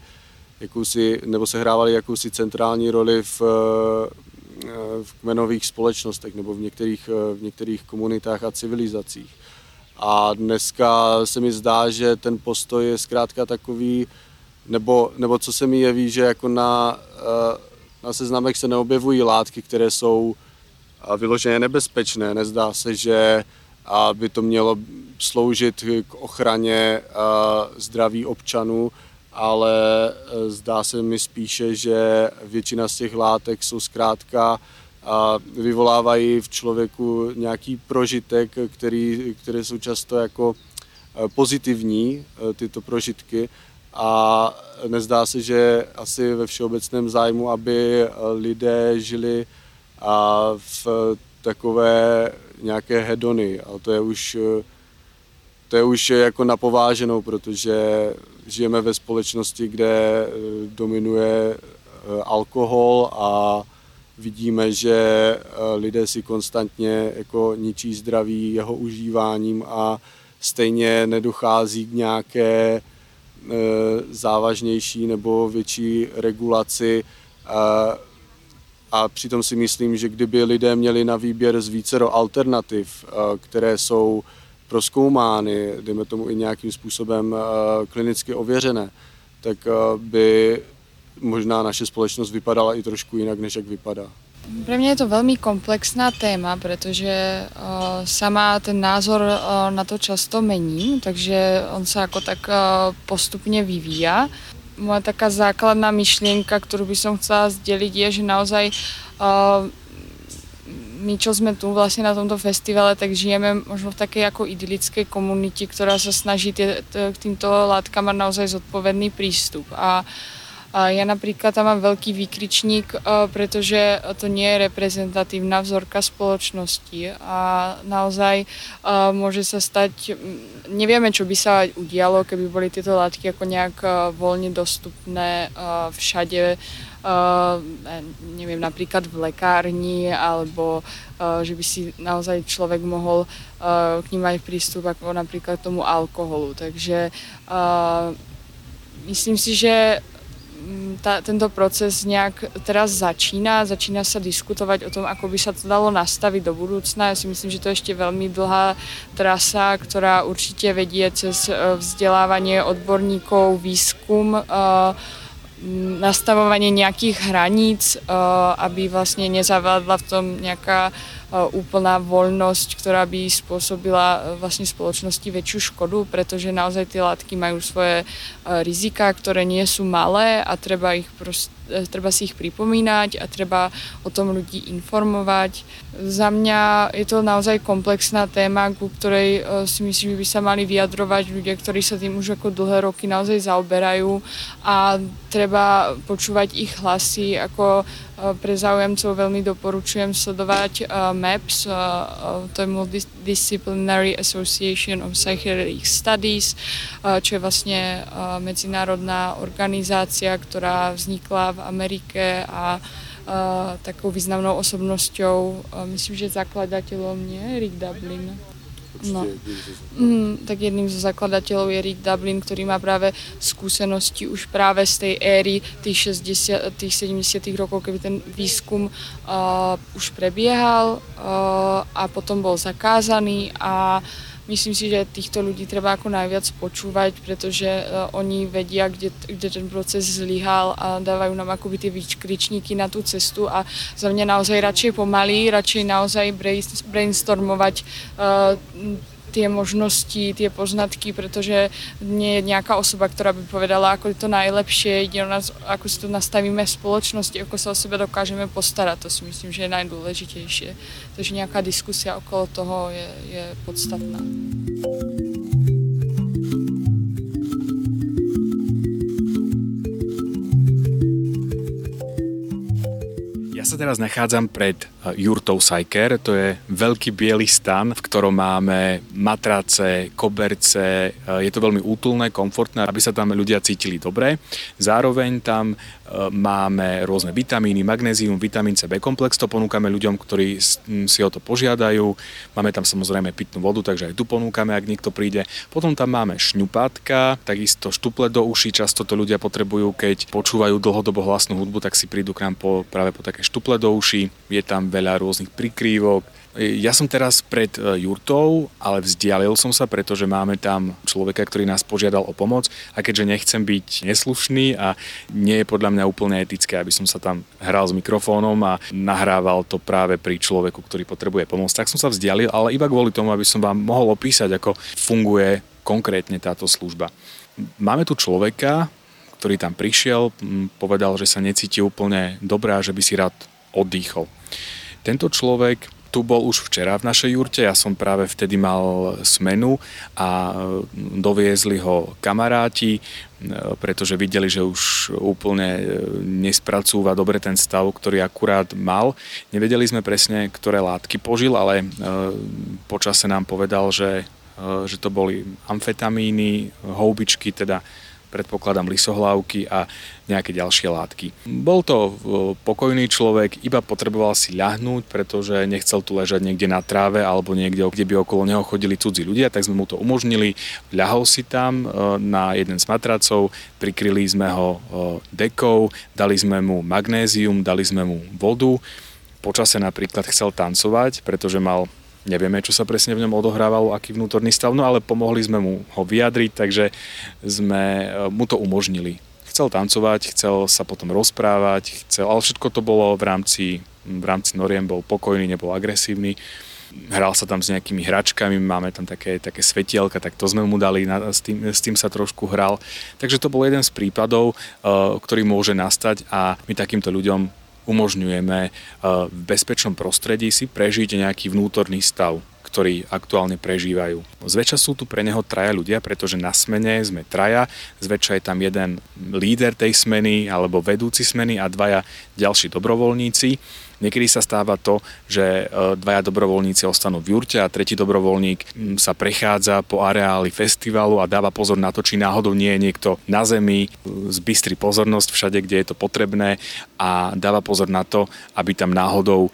jakousi, nebo sehrávali jakousi centrální roli v, eh, v kmenových společnostech nebo v některých, eh, v některých komunitách a civilizacích. A dneska se mi zdá, že ten postoj je zkrátka takový, nebo, nebo co se mi jeví, že jako na, eh, na seznamech se neobjevují látky, které jsou vyloženě nebezpečné. Nezdá se, že by to mělo sloužit k ochraně zdraví občanů, ale eh, zdá se mi spíše, že většina z těch látek jsou zkrátka a vyvolávají v člověku nějaký prožitek, který, které jsou často jako eh, pozitivní, eh, tyto prožitky a nezdá se, že asi ve všeobecném zájmu, aby lidé žili v takové nějaké hedony, a to je už to je už jako napováženou, protože žijeme ve společnosti, kde eh, dominuje eh, alkohol a vidíme, že eh, lidé si konstantně jako ničí zdraví jeho užíváním a stejně nedochází k nějaké závažnější nebo větší regulaci a přitom si myslím, že kdyby lidé měli na výběr z vícero alternativ, které jsou proskoumány, dejme tomu i nějakým způsobem klinicky ověřené, tak by možná naše společnost vypadala i trošku jinak, než jak vypadá. Pro mě je to velmi komplexná téma, protože uh, sama ten názor uh, na to často mení, takže on se jako tak uh, postupně vyvíja. Moja taká základná myšlienka, kterou by som chcela sdělit, je, že naozaj my, čo sme tu vlastne na tomto festivale, tak žijeme možno v takej ako idylické komunite, ktorá sa snaží k týmto látkam mať naozaj zodpovedný prístup. A uh, ja napríklad tam mám veľký výkričník, pretože to nie je reprezentatívna vzorka spoločnosti a naozaj môže sa stať, nevieme, čo by sa udialo, keby boli tieto látky ako nejak voľne dostupné všade, neviem, napríklad v lekárni, alebo že by si naozaj človek mohol k ním mať prístup ako napríklad k tomu alkoholu. Takže myslím si, že ta, tento proces nějak teraz začíná, začíná se diskutovat o tom, ako by se to dalo nastavit do budoucna. Já si myslím, že to je ještě velmi dlhá trasa, která určitě vedí cez eh, vzdělávání odborníků, výzkum, uh, nastavovanie nejakých hraníc, eh, aby vlastne nezavádla v tom nejaká eh, úplná voľnosť, ktorá by spôsobila eh, vlastne spoločnosti väčšiu škodu, pretože naozaj tie látky majú svoje rizika, ktoré nie sú malé a treba ich proste E, treba si ich pripomínať a treba o tom ľudí informovať. Za mňa je to naozaj komplexná téma, ku ktorej si myslím, že by sa mali vyjadrovať ľudia, ktorí sa tým už ako dlhé roky naozaj zaoberajú a treba počúvať ich hlasy. Ako pre záujemcov veľmi doporučujem sledovať MAPS, to je Multidisciplinary Association of Psychedelic Studies, čo je vlastne medzinárodná organizácia, ktorá vznikla v Amerike a takou významnou osobnosťou, myslím, že zakladateľom nie, Rick Dublin. No. Mm, tak jedným zo zakladateľov je Rick Dublin, ktorý má práve skúsenosti už práve z tej éry tých 60, tých 70 rokov, keby ten výskum uh, už prebiehal uh, a potom bol zakázaný a uh, myslím si, že týchto ľudí treba ako najviac počúvať, pretože uh, oni vedia, kde, kde ten proces zlyhal a dávajú nám akoby tie výkričníky na tú cestu a za mňa naozaj radšej pomalý, radšej naozaj brainstormovať tie možnosti, tie poznatky, pretože nie je nejaká osoba, ktorá by povedala, ako je to nás, ako si to nastavíme v spoločnosti, ako sa o sebe dokážeme postarať. To si myslím, že je najdôležitejšie. Takže nejaká diskusia okolo toho je, je podstatná. Ja sa teraz nachádzam pred eh, jurtou Sajker, to je veľký biely stan, v ktorom máme matrace, koberce, eh, je to veľmi útulné, komfortné, aby sa tam ľudia cítili dobre. Zároveň tam máme rôzne vitamíny, magnézium, vitamín C, B komplex, to ponúkame ľuďom, ktorí si o to požiadajú. Máme tam samozrejme pitnú vodu, takže aj tu ponúkame, ak niekto príde. Potom tam máme šňupátka, takisto štuple do uší, často to ľudia potrebujú, keď počúvajú dlhodobo hlasnú hudbu, tak si prídu k nám po, práve po také štuple do uší. Je tam veľa rôznych prikrývok, ja som teraz pred e, jurtou, ale vzdialil som sa, pretože máme tam človeka, ktorý nás požiadal o pomoc a keďže nechcem byť neslušný a nie je podľa mňa úplne etické, aby som sa tam hral s mikrofónom a nahrával to práve pri človeku, ktorý potrebuje pomoc, tak som sa vzdialil, ale iba kvôli tomu, aby som vám mohol opísať, ako funguje konkrétne táto služba. Máme tu človeka, ktorý tam prišiel, povedal, že sa necíti úplne dobré a že by si rád oddychol. Tento človek tu bol už včera v našej jurte, ja som práve vtedy mal smenu a doviezli ho kamaráti, pretože videli, že už úplne nespracúva dobre ten stav, ktorý akurát mal. Nevedeli sme presne, ktoré látky požil, ale e, počase nám povedal, že, e, že to boli amfetamíny, houbičky, teda predpokladám lisohlávky a nejaké ďalšie látky. Bol to pokojný človek, iba potreboval si ľahnúť, pretože nechcel tu ležať niekde na tráve alebo niekde, kde by okolo neho chodili cudzí ľudia, tak sme mu to umožnili. Ľahol si tam na jeden z matracov, prikryli sme ho dekou, dali sme mu magnézium, dali sme mu vodu. Počase napríklad chcel tancovať, pretože mal Nevieme, čo sa presne v ňom odohrávalo, aký vnútorný stav, no ale pomohli sme mu ho vyjadriť, takže sme e, mu to umožnili. Chcel tancovať, chcel sa potom rozprávať, chcel, ale všetko to bolo v rámci, v rámci noriem, bol pokojný, nebol agresívny hral sa tam s nejakými hračkami, máme tam také, také svetielka, tak to sme mu dali, s tým, s tým sa trošku hral. Takže to bol jeden z prípadov, e, ktorý môže nastať a my takýmto ľuďom umožňujeme eh, v bezpečnom prostredí si prežiť nejaký vnútorný stav ktorí aktuálne prežívajú. Zväčša sú tu pre neho traja ľudia, pretože na smene sme traja, zväčša je tam jeden líder tej smeny alebo vedúci smeny a dvaja ďalší dobrovoľníci Niekedy sa stáva to, že e, dvaja dobrovoľníci ostanú v jurte a tretí dobrovoľník sa prechádza po areáli festivalu a dáva pozor na to, či náhodou nie je niekto na zemi, e, zbystri pozornosť všade, kde je to potrebné a dáva pozor na to, aby tam náhodou e,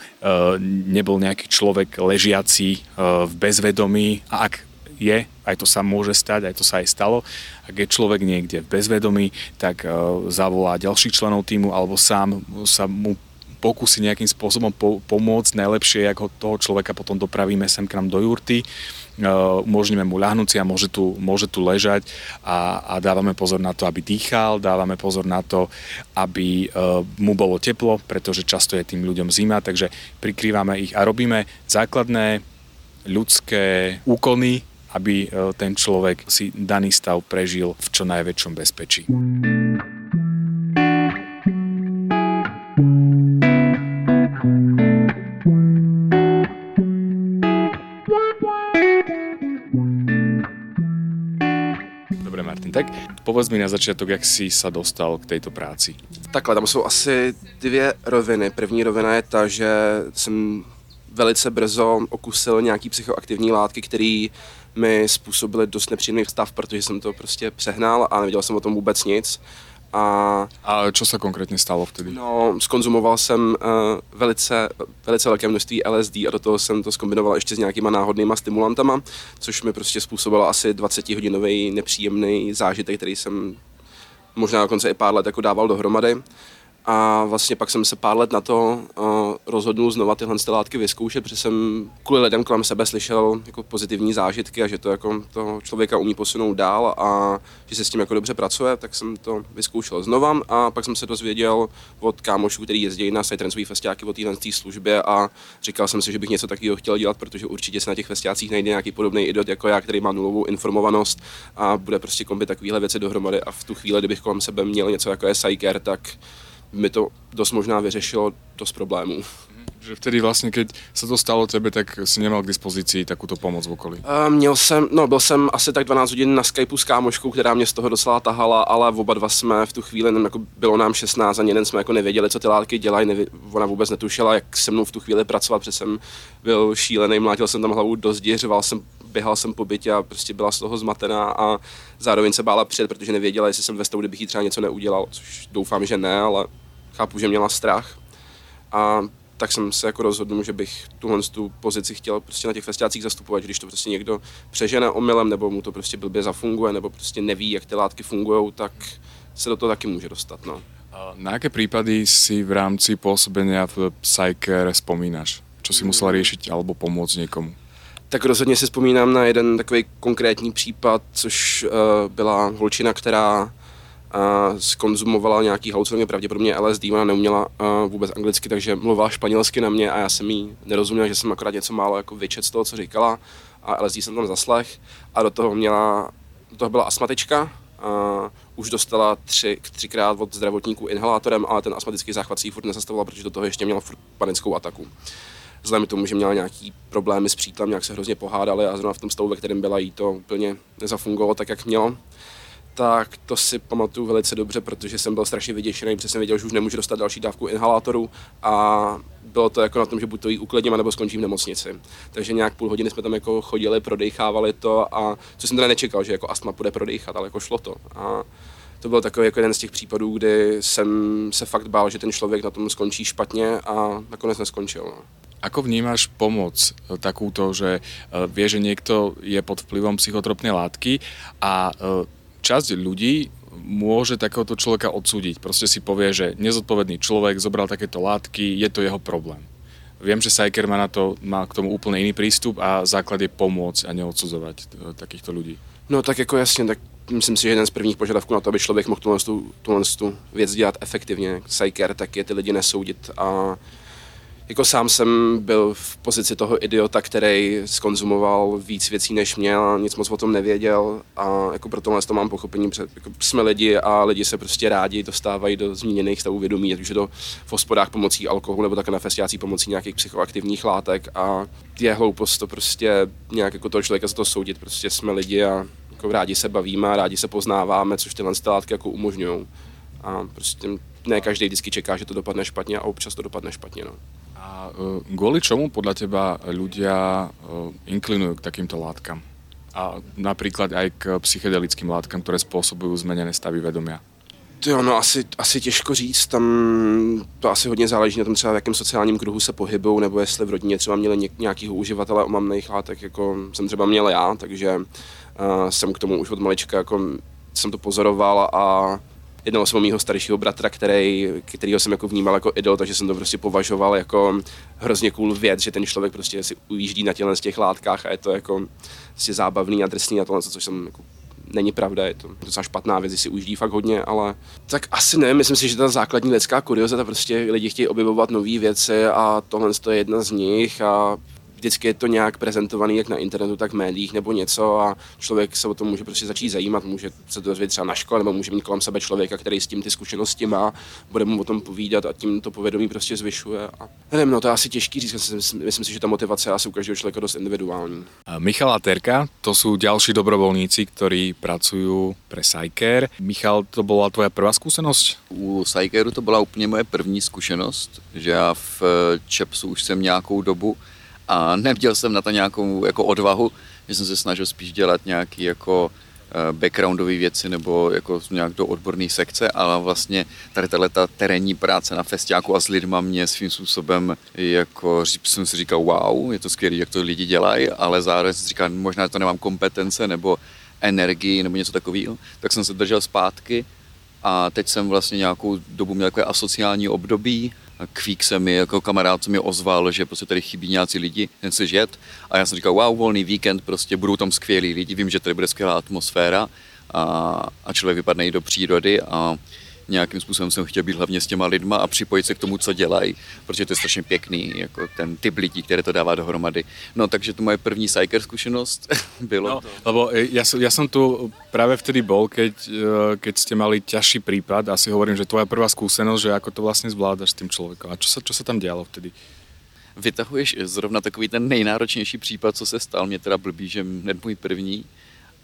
nebol nejaký človek ležiaci v bezvedomí a ak je, aj to sa môže stať, aj to sa aj stalo. Ak je človek niekde v bezvedomí, tak zavolá ďalších členov týmu alebo sám sa mu pokusí nejakým spôsobom po, pomôcť najlepšie, ako toho človeka potom dopravíme sem k nám do jurty, uh, umožníme mu ľahnúť a môže tu, môže tu ležať a, a dávame pozor na to, aby dýchal, dávame pozor na to, aby uh, mu bolo teplo, pretože často je tým ľuďom zima, takže prikrývame ich a robíme základné ľudské úkony, aby uh, ten človek si daný stav prežil v čo najväčšom bezpečí. Tak povedz mi na začátek, jak jsi se dostal k této práci. Takhle, tam jsou asi dvě roviny. První rovina je ta, že jsem velice brzo okusil nějaký psychoaktivní látky, které mi způsobily dost nepříjemný stav, protože jsem to prostě přehnal a nevěděl jsem o tom vůbec nic. A, a čo se konkrétně stalo vtedy? No, skonzumoval jsem uh, velice, velice velké množství LSD a do toho jsem to skombinoval ještě s nějakýma náhodnýma stimulantama, což mi prostě způsobilo asi 20-hodinový nepříjemný zážitek, který jsem možná dokonce i pár let jako dával dohromady. A vlastně pak jsem se pár let na to uh, rozhodnul znova tyhle látky vyzkoušet, protože jsem kvůli lidem kolem sebe slyšel jako pozitivní zážitky a že to jako toho člověka umí posunout dál a že se s tím jako dobře pracuje, tak jsem to vyzkoušel znova a pak jsem se dozvěděl od kámošů, který jezdí na Psytrancový festiáky o téhle službě a říkal jsem si, že bych něco takového chtěl dělat, protože určitě se na těch festiácích najde nějaký podobný idiot jako já, který má nulovou informovanost a bude prostě kombit takovéhle věci dohromady a v tu chvíli, kdybych kolem sebe měl něco jako je Psyker, tak mi to dost možná vyřešilo dost problémů. Že vtedy vlastně, keď se to stalo tebe, tak si nemal k dispozici takovou pomoc v okolí? Uh, měl jsem, no byl jsem asi tak 12 hodin na Skypeu s kámoškou, která mě z toho docela tahala, ale oba dva jsme v tu chvíli, nevím, jako bylo nám 16 a jeden jsme jako nevěděli, co ty látky dělají, nevě, ona vůbec netušila, jak se mnou v tu chvíli pracovat, protože jsem byl šílený, mlátil jsem tam hlavu do zdi, řval jsem běhal jsem po bytě a prostě byla z toho zmatená a zároveň se bála před, protože nevěděla, jestli jsem ve stavu, kdybych jí třeba něco neudělal, což doufám, že ne, ale chápu, že měla strach. A tak jsem se jako rozhodl, že bych tuhle tu pozici chtěl prostě na těch festiácích zastupovat, když to prostě někdo přežene omylem, nebo mu to prostě blbě zafunguje, nebo prostě neví, jak ty látky fungují, tak se do toho taky může dostat. No. Na jaké případy si v rámci působení v Psycare vzpomínáš? Co si musel řešit alebo pomoct někomu? Tak rozhodně si vzpomínám na jeden takový konkrétní případ, což uh, byla holčina, která skonzumovala nějaký halucinogen, pravděpodobně LSD, ona neuměla vůbec anglicky, takže mluvila španělsky na mě a já jsem jí nerozuměl, že jsem akorát něco málo jako vyčet z toho, co říkala a LSD jsem tam zaslech a do toho měla, do toho byla astmatička, Uh, už dostala tři, třikrát od zdravotníků inhalátorem, ale ten astmatický záchvat si ji furt nezastavoval, protože do toho ještě měla furt panickou ataku vzhledem k tomu, že měla nějaký problémy s přítelem, nějak se hrozně pohádali a zrovna v tom stavu, ve kterém byla, jí to úplně nezafungovalo tak, jak mělo. Tak to si pamatuju velice dobře, protože jsem byl strašně vyděšený, protože jsem věděl, že už nemůžu dostat další dávku inhalátoru a bylo to jako na tom, že buď to jí uklidím, nebo skončím v nemocnici. Takže nějak půl hodiny jsme tam jako chodili, prodechávali to a co jsem teda nečekal, že jako astma bude prodechat, ale jako šlo to. A to byl takový jako jeden z těch případů, kdy jsem se fakt bál, že ten člověk na tom skončí špatně a nakonec neskončil. No. Ako vnímaš pomoc eh, takúto, že eh, vie, že niekto je pod vplyvom psychotropnej látky a eh, časť ľudí môže takéhoto človeka odsúdiť. Proste si povie, že nezodpovedný človek zobral takéto látky, je to jeho problém. Viem, že Sajker má, na to, má k tomu úplne iný prístup a základ je pomôcť a neodsudzovať takýchto ľudí. No tak jako jasně, tak myslím si, že jeden z prvních požadavků na to, aby člověk mohl tuhle, tuhle, tu věc dělat efektivně, Sajker, tak je ty lidi nesoudit a jako sám jsem byl v pozici toho idiota, který skonzumoval víc věcí než měl nic moc o tom nevěděl a jako pro tohle to mám pochopení, protože jako jsme lidi a lidi se prostě rádi dostávají do zmíněných stavů vědomí, ať už je to v hospodách pomocí alkoholu nebo také na festiácích pomocí nějakých psychoaktivních látek a je hloupost to prostě nějak jako toho člověka za to soudit, prostě jsme lidi a jako rádi se bavíme a rádi se poznáváme, což tyhle látky jako umožňují. A prostě ne každý vždycky čeká, že to dopadne špatně a občas to dopadne špatně. No. A kvôli čomu podľa teba ľudia inklinujú k takýmto látkam? A napríklad aj k psychedelickým látkam, ktoré spôsobujú zmenené stavy vedomia? Jo, no asi, asi těžko říct, tam to asi hodně záleží na tom třeba v jakém sociálním kruhu se pohybují, nebo jestli v rodině třeba měli nějakého uživatele omamných látek, jako jsem třeba měl já, takže uh, jsem k tomu už od malička, jako jsem to pozoroval a jednalo se o mýho staršího bratra, který, kterýho jsem jako vnímal jako idol, takže jsem to prostě považoval jako hrozně cool věc, že ten člověk prostě si ujíždí na těle z těch látkách a je to jako prostě zábavný a drsný a tohle, což jsem jako není pravda, je to docela špatná věc, si ujíždí fakt hodně, ale tak asi ne, myslím si, že ta základní lidská kuriozita, prostě lidi chtějí objevovat nové věci a tohle je jedna z nich a vždycky je to nějak prezentovaný jak na internetu, tak v médiích nebo něco a člověk se o tom může prostě začít zajímat, může se to dozvědět třeba na škole nebo může mít kolem sebe člověka, který s tím ty zkušenosti má, bude mu o tom povídat a tím to povědomí prostě zvyšuje. A nevím, no to je asi těžký říct, myslím si, že ta motivace je asi u každého člověka dost individuální. Michal a Terka, to jsou další dobrovolníci, kteří pracují pre Psyker. Michal, to byla tvoje prvá zkušenost? U Psykeru to byla úplně moje první zkušenost, že já v Čepsu už jsem nějakou dobu a neměl jsem na to nějakou jako odvahu, že jsem se snažil spíš dělat nějaký jako eh, backgroundové věci nebo jako nějak do odborné sekce, ale vlastně tady ta terénní práce na festiáku a s lidma mě svým způsobem jako jsem si říkal wow, je to skvělé, jak to lidi dělají, ale zároveň jsem si říkal, možná to nemám kompetence nebo energii nebo něco takového, tak jsem se držel zpátky a teď jsem vlastně nějakou dobu měl takové asociální období Kvík se mi jako kamarád se mi ozval, že prostě tady chybí nějací lidi, jen se jet. A já jsem říkal, wow, volný víkend, prostě budou tam skvělí lidi, vím, že tady bude skvělá atmosféra a, a člověk vypadne i do přírody a nějakým způsobem jsem chtěl být hlavně s těma lidma a připojit se k tomu, co dělají, protože to je strašně pěkný, jako ten typ lidí, které to dává dohromady. No takže to moje první psyker zkušenost bylo. No, lebo ja, ja som tu práve vtedy bol, keď, eh, keď ste mali ťažší prípad a si hovorím, že tvoja prvá skúsenosť, že ako to vlastne zvládaš s tým člověkem. A čo sa, čo sa tam dialo vtedy? Vytahuješ zrovna takový ten nejnáročnější případ, co se stal. Mě teda blbý, že hned můj první,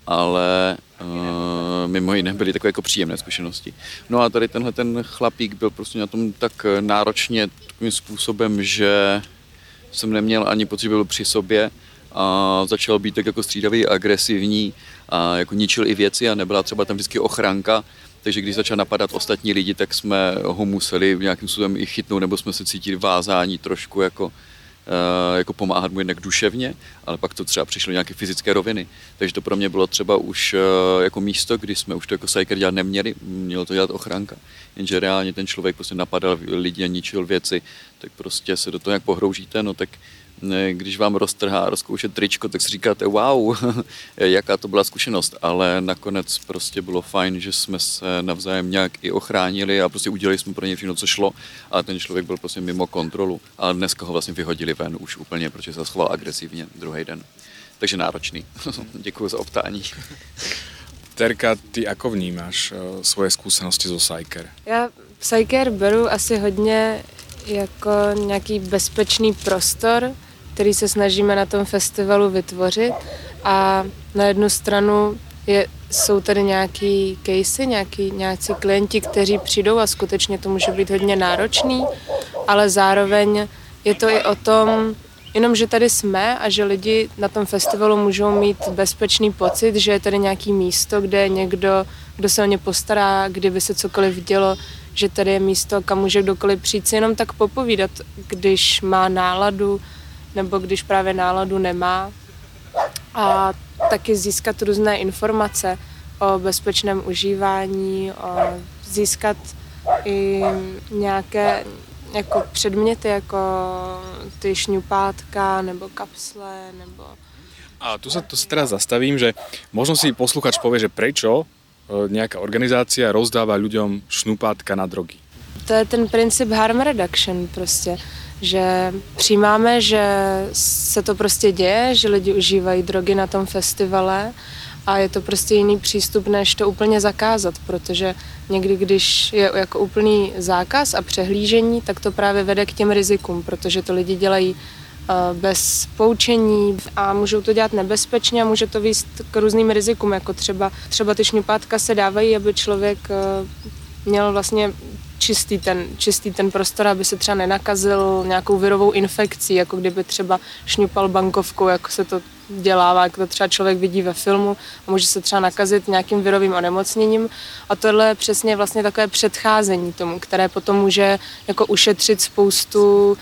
ale uh, mimo jiné byly takové jako příjemné zkušenosti. No a tady tenhle ten chlapík byl prostě na tom tak náročně takovým způsobem, že jsem neměl ani pocit, že byl při sobě a začal být tak jako střídavý, agresivní a jako ničil i věci a nebyla třeba tam vždycky ochranka, takže když začal napadat ostatní lidi, tak jsme ho museli nějakým způsobem i chytnout, nebo jsme se cítili vázání trošku jako jako pomáhat mu jednak duševně, ale pak to třeba přišlo nějaké fyzické roviny. Takže to pro mě bylo třeba už eh, jako místo, kdy jsme už to jako Psyker dělat neměli, mělo to dělat ochranka. Jenže reálně ten člověk prostě napadal lidi a ničil věci, tak prostě se do toho jak pohroužíte, no tak když vám roztrhá rozkoušet tričko, tak si říkáte, wow, jaká to byla zkušenost, ale nakonec prostě bylo fajn, že jsme se navzájem nějak i ochránili a prostě udělali jsme pro ně všechno, co šlo a ten člověk byl prostě mimo kontrolu a dneska ho vlastně vyhodili ven už úplně, protože se schoval agresivně druhý den. Takže náročný. Děkuji za optání. Terka, ty jako vnímáš uh, svoje zkušenosti zo Psyker? Já Psyker beru asi hodně jako nějaký bezpečný prostor, který se snažíme na tom festivalu vytvořit. A na jednu stranu je, jsou tady nějaký casey, nějaký, nějací klienti, kteří přijdou a skutečně to může být hodně náročný, ale zároveň je to i o tom, jenom, že tady jsme a že lidi na tom festivalu můžou mít bezpečný pocit, že je tady nějaký místo, kde někdo kdo se o ně postará, kdyby se cokoliv dělo, že tady je místo, kam může kdokoliv přijít si jenom tak popovídat, když má náladu, nebo když právě náladu nemá. A taky získat různé informace o bezpečném užívání, o získat i nějaké jako předměty, jako ty šňupátka nebo kapsle, nebo... A tu sa, tu sa teraz zastavím, že možno si posluchač povie, že prečo e, nejaká organizácia rozdáva ľuďom šnupátka na drogy. To je ten princip harm reduction prostě, že přijímáme, že se to prostě děje, že lidi užívají drogy na tom festivale a je to prostě jiný přístup, než to úplně zakázat, protože někdy, když je jako úplný zákaz a přehlížení, tak to právě vede k těm rizikům, protože to lidi dělají eh, bez poučení a můžou to dělat nebezpečně a může to výst k různým rizikům, jako třeba, třeba ty šňupátka se dávají, aby člověk eh, měl vlastně čistý ten, čistý ten prostor, aby se třeba nenakazil nějakou virovou infekcí, jako kdyby třeba šňupal bankovku, jako se to dělává, jak to třeba člověk vidí ve filmu a může se třeba nakazit nějakým virovým onemocněním. A tohle je přesně vlastně takové předcházení tomu, které potom může jako ušetřit spoustu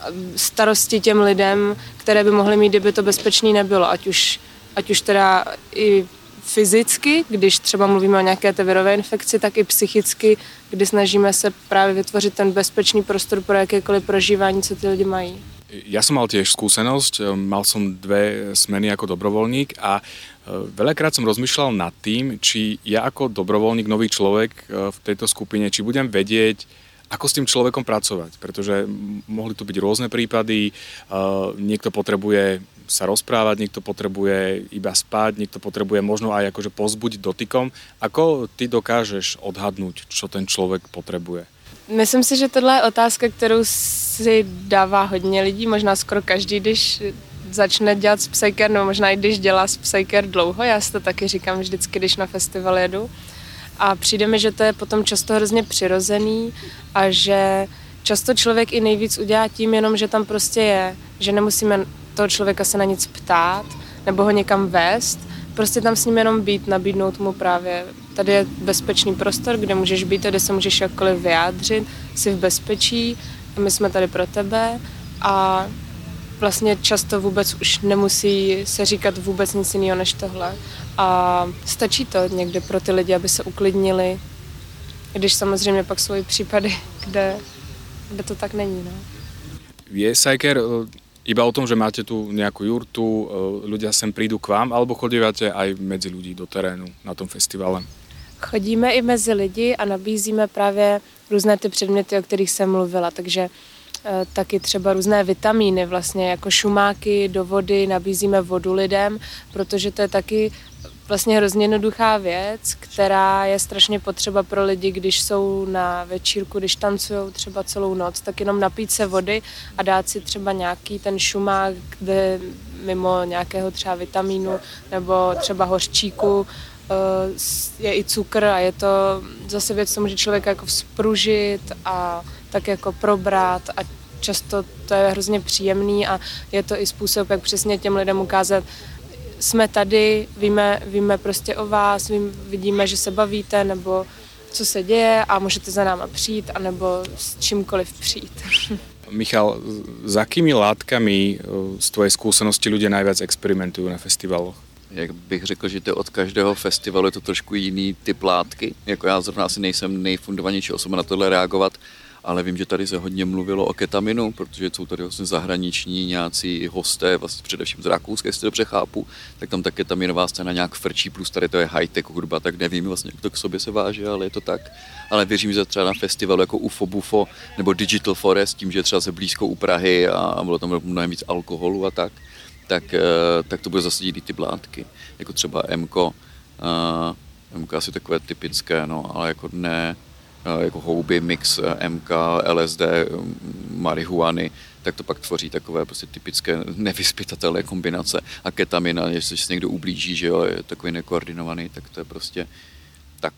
eh, starosti těm lidem, které by mohly mít, kdyby to bezpečný nebylo, ať už, ať už teda i fyzicky, když třeba mluvíme o nějaké té virové infekci, tak i psychicky, kdy snažíme se právě vytvořit ten bezpečný prostor pro jakékoliv prožívání, co ty lidi mají. Ja som mal tiež skúsenosť, e, mal som dve smeny ako dobrovoľník a e, veľakrát som rozmýšľal nad tým, či ja ako dobrovoľník, nový človek e, v tejto skupine, či budem vedieť, ako s tým človekom pracovať, pretože mohli tu byť rôzne prípady, niekto potrebuje sa rozprávať, niekto potrebuje iba spať, niekto potrebuje možno aj akože pozbudiť dotykom. Ako ty dokážeš odhadnúť, čo ten človek potrebuje? Myslím si, že tohle je otázka, kterou si dává hodně lidí, možná skoro každý, když začne dělat Psyker, nebo možná i když dělá Psyker dlouho, já si to taky říkám vždycky, když na festival jedu. A přijde mi, že to je potom často hrozně přirozený a že často člověk i nejvíc udělá tím jenom, že tam prostě je, že nemusíme toho člověka se na nic ptát nebo ho někam vést, prostě tam s ním jenom být, nabídnout mu právě, tady je bezpečný prostor, kde můžeš být, kde se můžeš jakkoliv vyjádřit, jsi v bezpečí, my jsme tady pro tebe a vlastně často vůbec už nemusí se říkat vůbec nic jiného než tohle. A stačí to někde pro ty lidi, aby se uklidnili, když samozřejmě pak jsou i případy, kde, kde to tak není. No. Je Sajker iba o tom, že máte tu nejakú jurtu, e, ľudia sem prídu k vám, alebo chodívate aj medzi ľudí do terénu na tom festivale? Chodíme i mezi lidi a nabízíme právě různé ty předměty, o kterých jsem mluvila, takže taky třeba různé vitamíny, vlastně jako šumáky do vody, nabízíme vodu lidem, protože to je taky vlastně hrozně jednoduchá věc, která je strašně potřeba pro lidi, když jsou na večírku, když tancují třeba celou noc, tak jenom napít se vody a dát si třeba nějaký ten šumák, kde mimo nějakého třeba vitamínu nebo třeba hořčíku eh, je i cukr a je to zase věc, co může člověka jako vzpružit a tak jako probrat a často to je hrozně příjemný a je to i způsob, jak přesně těm lidem ukázat, jsme tady, víme, víme prostě o vás, vím, vidíme, že se bavíte, nebo co se děje a můžete za náma přijít, anebo s čímkoliv přijít. Michal, s akými látkami eh, z tvojej skúsenosti ľudia najviac experimentujú na festivaloch? Jak bych řekl, že to od každého festivalu je to trošku jiný typ látky. Jako já zrovna asi nejsem nejfundovanější osoba na tohle reagovat, ale vím, že tady se hodně mluvilo o ketaminu, protože jsou tady vlastně zahraniční nějací hosté, vlastně především z Rakouska, jestli dobře chápu, tak tam ta ketaminová scéna nějak frčí, plus tady to je high-tech hudba, tak nevím vlastně, jak to k sobě se váže, ale je to tak. Ale věřím, že třeba na festivalu jako UFO Bufo nebo Digital Forest, tím, že třeba se blízko u Prahy a bylo tam mnohem víc alkoholu a tak, tak, eh, tak to bude zase jiný ty blátky, jako třeba MKO, uh, MK asi takové typické, no, ale jako ne, Eh, jako houby, mix eh, MK, LSD, marihuany, tak to pak tvoří takové prostě typické nevyspytatelné kombinace. A ketamina, jestli se někdo ublíží, že jo, je takový nekoordinovaný, tak to je prostě tak.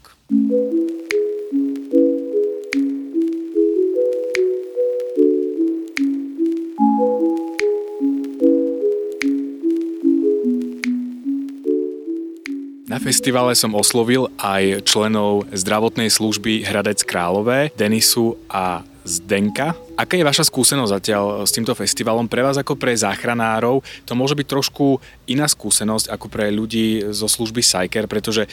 Na festivale som oslovil aj členov zdravotnej služby Hradec Králové, Denisu a Zdenka. Aká je vaša skúsenosť zatiaľ s týmto festivalom? Pre vás ako pre záchranárov to môže byť trošku iná skúsenosť ako pre ľudí zo služby Psyker, pretože e,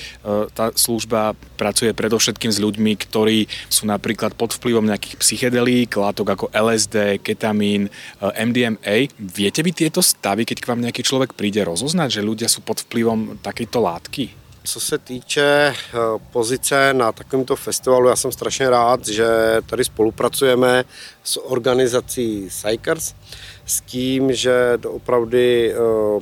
tá služba pracuje predovšetkým s ľuďmi, ktorí sú napríklad pod vplyvom nejakých psychedelík, látok ako LSD, ketamín, e, MDMA. Viete vy tieto stavy, keď k vám nejaký človek príde rozoznať, že ľudia sú pod vplyvom takejto látky? Co se týče eh, pozice na takovémto festivalu, já jsem strašně rád, že tady spolupracujeme s organizací Psychers, s tím, že opravdu eh,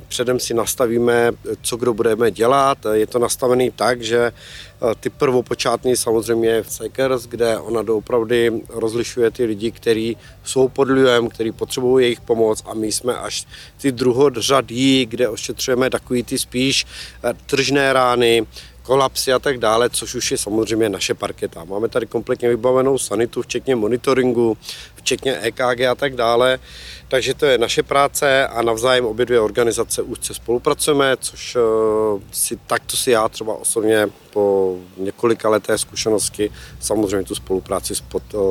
předem si nastavíme, co kdo budeme dělat. Je to nastavený tak, že eh, ty prvopočátní samozřejmě v Psychers, kde ona doopravdy rozlišuje ty lidi, kteří jsou pod vlivem, kteří potřebují jejich pomoc a my jsme až ty druhodřadí, kde ošetřujeme takový ty spíš eh, tržné rány, kolapsy a tak dále, což už je samozřejmě naše parketa. Máme tady kompletně vybavenou sanitu, včetně monitoringu, včetně EKG a tak dále. Takže to je naše práce a navzájem obě dvě organizace úzce spolupracujeme, což uh, si takto si já třeba osobně po několika leté zkušenosti samozřejmě tu spolupráci spod uh,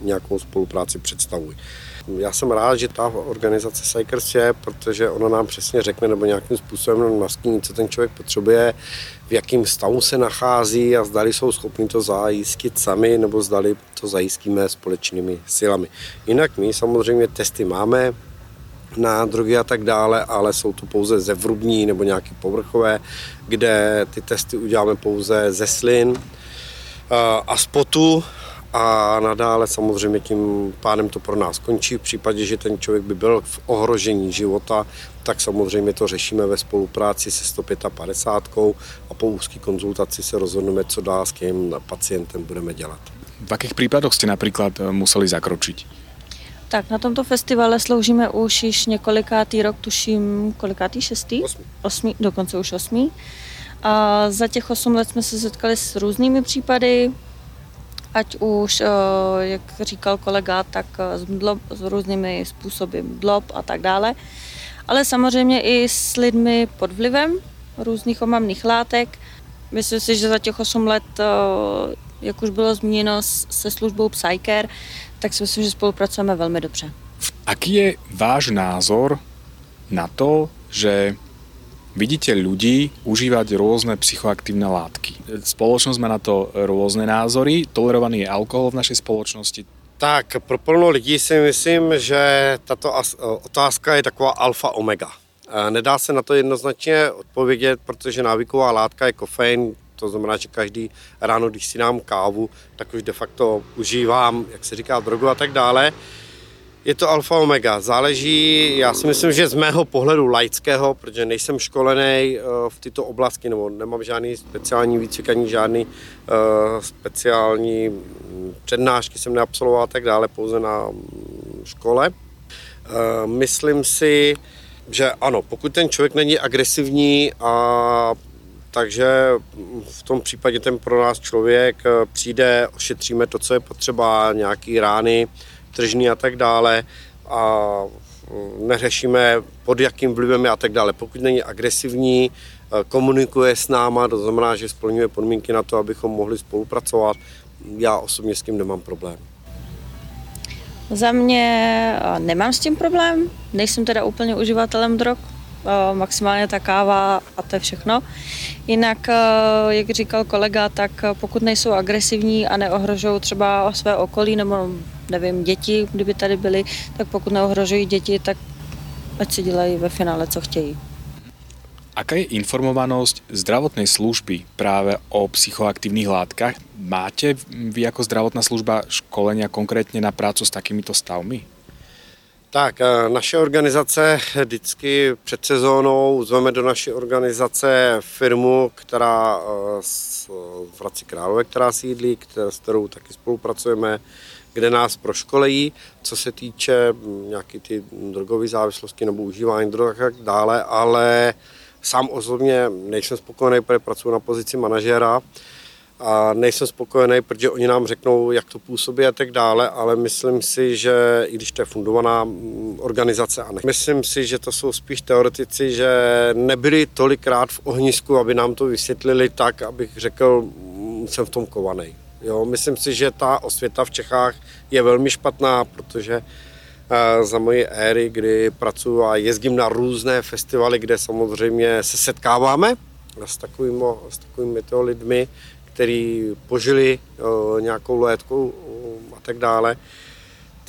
nějakou spolupráci představuji. Já jsem rád, že ta organizace Psychers je, protože ona nám přesně řekne nebo nějakým způsobem nastíní, co ten člověk potřebuje, v jakém stavu se nachází a zdali jsou schopni to zajistit sami nebo zdali to zajistíme společnými silami. Jinak my samozřejmě testy máme, na drogy a tak dále, ale jsou to pouze zevrubní nebo nějaké povrchové, kde ty testy uděláme pouze ze slin a spotu a nadále samozřejmě tím pádem to pro nás končí. V případě, že ten člověk by byl v ohrožení života, tak samozřejmě to řešíme ve spolupráci se 155 a po úzké konzultaci se rozhodneme, co dál s tím pacientem budeme dělat. V jakých případech jste například eh, museli zakročit? Tak na tomto festivale sloužíme už již několikátý rok, tuším kolikátý, šestý? Osmý. osmý dokonce už osmý. A za těch osm let jsme se setkali s různými případy, ať už, eh, jak říkal kolega, tak eh, s, blob, s různými způsoby blob a tak dále. Ale samozřejmě i s lidmi pod vlivem různých omamných látek. Myslím si, že za těch 8 let, eh, jak už bylo zmíněno se službou Psycare, tak si myslím, že spolupracujeme velmi dobře. Aký je váš názor na to, že vidíte ľudí užívať rôzne psychoaktívne látky. Spoločnosť má na to rôzne názory, tolerovaný je alkohol v našej spoločnosti. Tak, pro plno lidí si myslím, že tato otázka je taková alfa omega. Nedá se na to jednoznačně odpovědět, protože návyková látka je kofein, to znamená, že každý ráno, když si dám kávu, tak už de facto užívám, jak se říká, drogu a tak dále. Je to alfa omega. Záleží, já si myslím, že z mého pohledu laického, protože nejsem školený eh, v tyto oblasti, nebo nemám žádný speciální výcvik, ani žádný uh, speciální přednášky jsem neabsolvoval tak dále, pouze na mm, škole. Uh, myslím si, že ano, pokud ten člověk není agresivní a takže v tom případě ten pro nás člověk přijde, ošetříme to, co je potřeba, nějaký rány, tržní a tak dále a mm, neřešíme pod jakým vlivem a tak dále. Pokud není agresivní, e, komunikuje s náma, to znamená, že splňuje podmínky na to, abychom mohli spolupracovat, já osobně s tím nemám problém. Za mě e, nemám s tím problém, nejsem teda úplně uživatelem drog, maximálně ta káva a to je všechno. Jinak, jak říkal kolega, tak pokud nejsou agresivní a neohrožují třeba své okolí nebo nevím, děti, kdyby tady byly, tak pokud neohrožují děti, tak ať si dělají ve finále, co chtějí. Aká je informovanosť zdravotnej služby práve o psychoaktívnych látkach? Máte vy ako zdravotná služba školenia konkrétně na prácu s takýmito stavmi? Tak, eh, naše organizace vždycky před sezónou zveme do naší organizace firmu, která eh, v Hradci Králové, která sídlí, s kterou taky spolupracujeme, kde nás proškolejí, co se týče mm, nějaký ty drogové závislosti nebo užívání drog a tak dále, ale sám osobně nejsem spokojený, protože pracuji na pozici manažera. A nejsem spokojený, protože oni nám řeknou, jak to působí a tak dále, ale myslím si, že i když to je fundovaná mm, organizace, a ne, myslím si, že to jsou spíš teoretici, že nebyli tolikrát v ohnisku, aby nám to vysvětlili tak, abych řekl, mm, jsem v tom kovaný. Jo, myslím si, že ta osvěta v Čechách je velmi špatná, protože eh, za moji éry, kdy pracuji a jezdím na různé festivaly, kde samozřejmě se setkáváme s takovými, s takovými lidmi, kteří požili o, nějakou létku a tak dále,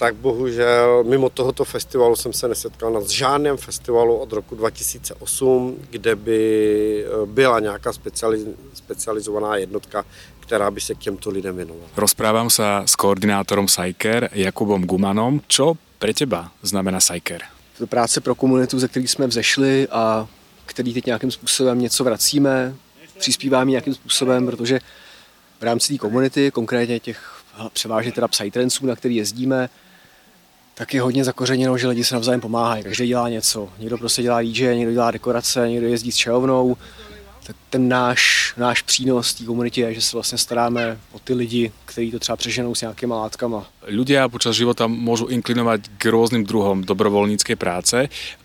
tak bohužel mimo tohoto festivalu jsem se nesetkal na žádném festivalu od roku 2008, kde by e, byla nějaká specializ, specializovaná jednotka, která by se k těmto lidem věnovala. Rozprávam se s koordinátorem Sajker Jakubom Gumanom. Co pre teba znamená Sajker? To práce pro komunitu, ze který jsme vzešli a který teď nějakým způsobem něco vracíme, přispíváme nějakým způsobem, protože v rámci té komunity, konkrétně těch převážně teda psytranců, na který jezdíme, tak je hodně zakořeněno, že lidi se navzájem pomáhají. Každý dělá něco. Někdo prostě dělá DJ, někdo dělá dekorace, někdo jezdí s čelovnou. Tak ten náš, náš přínos té komunitě je, že se vlastně staráme o ty lidi, kteří to třeba přeženou s nějakýma látkama. Ľudia počas života môžu inklinovať k rôznym druhom dobrovoľníckej práce.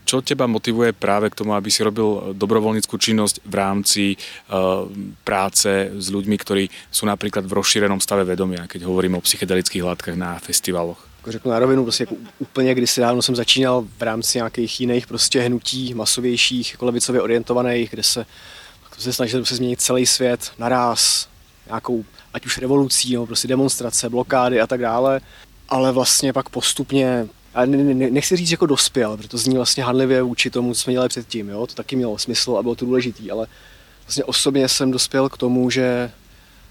Čo teba motivuje práve k tomu, aby si robil dobrovoľníckú činnosť v rámci uh, práce s ľuďmi, ktorí sú napríklad v rozšírenom stave vedomia, keď hovoríme o psychedelických látkach na festivaloch? Jako řeknu na rovinu, prostě jako úplně kdysi dávno jsem začínal v rámci nějakých jiných prostě hnutí masovějších, jako levicově orientovaných, kde se se snažili se změnit celý svět naraz, nějakou, ať už revolucí, nebo prostě demonstrace, blokády a tak dále. Ale vlastně pak postupně a nechci říct jako dospěl, protože to zní vlastně handlivě vůči tomu, co jsme dělali předtím, jo? to taky mělo smysl a bylo to důležitý, ale vlastně osobně jsem dospěl k tomu, že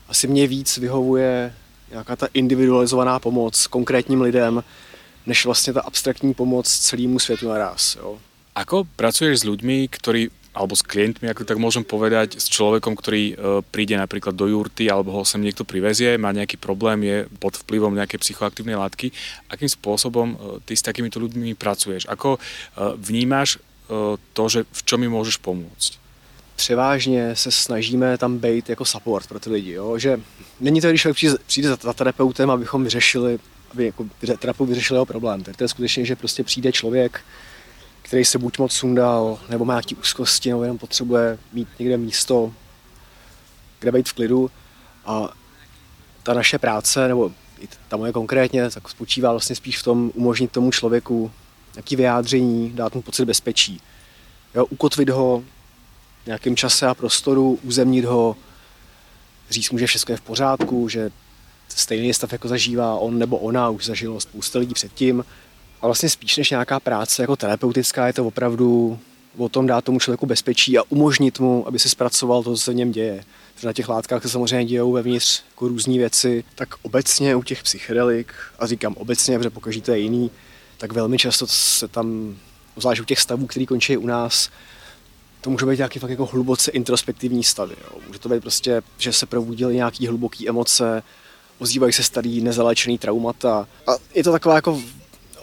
asi mě víc vyhovuje nějaká ta individualizovaná pomoc konkrétním lidem, než vlastně ta abstraktní pomoc celému světu naraz. Jo? Ako pracuješ s ľuďmi, ktorí alebo s klientmi, ako tak môžem povedať, s človekom, ktorý e, príde napríklad do jurty alebo ho sem niekto privezie, má nejaký problém, je pod vplyvom nejakej psychoaktívnej látky. Akým spôsobom e, ty s takýmito ľuďmi pracuješ? Ako e, vnímáš to, že v čom mi môžeš pomôcť? Převážně se snažíme tam být jako support pro ty lidi, jo? že není to, když přijde za, za terapeutem, abychom vyřešili, aby jako terapeut vyřešil jeho problém. To je skutečně, že prostě přijde člověk, který se buď moc sundal, nebo má nějaké úzkosti, nebo jenom potřebuje mít někde místo, kde být v klidu. A ta naše práce, nebo i ta moje konkrétně, tak spočívá vlastně spíš v tom umožnit tomu člověku nějaké vyjádření, dát mu pocit bezpečí. Jo, ukotvit ho v nějakém čase a prostoru, uzemnit ho, říct mu, že všechno je v pořádku, že stejný stav jako zažívá on nebo ona, už zažilo spousta lidí předtím, a vlastně spíš než nějaká práce jako terapeutická je to opravdu o tom dát tomu člověku bezpečí a umožnit mu, aby se zpracoval to, co se v něm děje. Na těch látkách se samozřejmě dějou vevnitř jako různé věci, tak obecně u těch psychedelik, a říkám obecně, protože pokaží to je jiný, tak velmi často se tam, zvlášť u těch stavů, který končí u nás, to může být nějaký fakt jako hluboce introspektivní stavy. Jo. Může to být prostě, že se probudily nějaký hluboký emoce, ozývají se starý nezaléčený traumata. A je to taková jako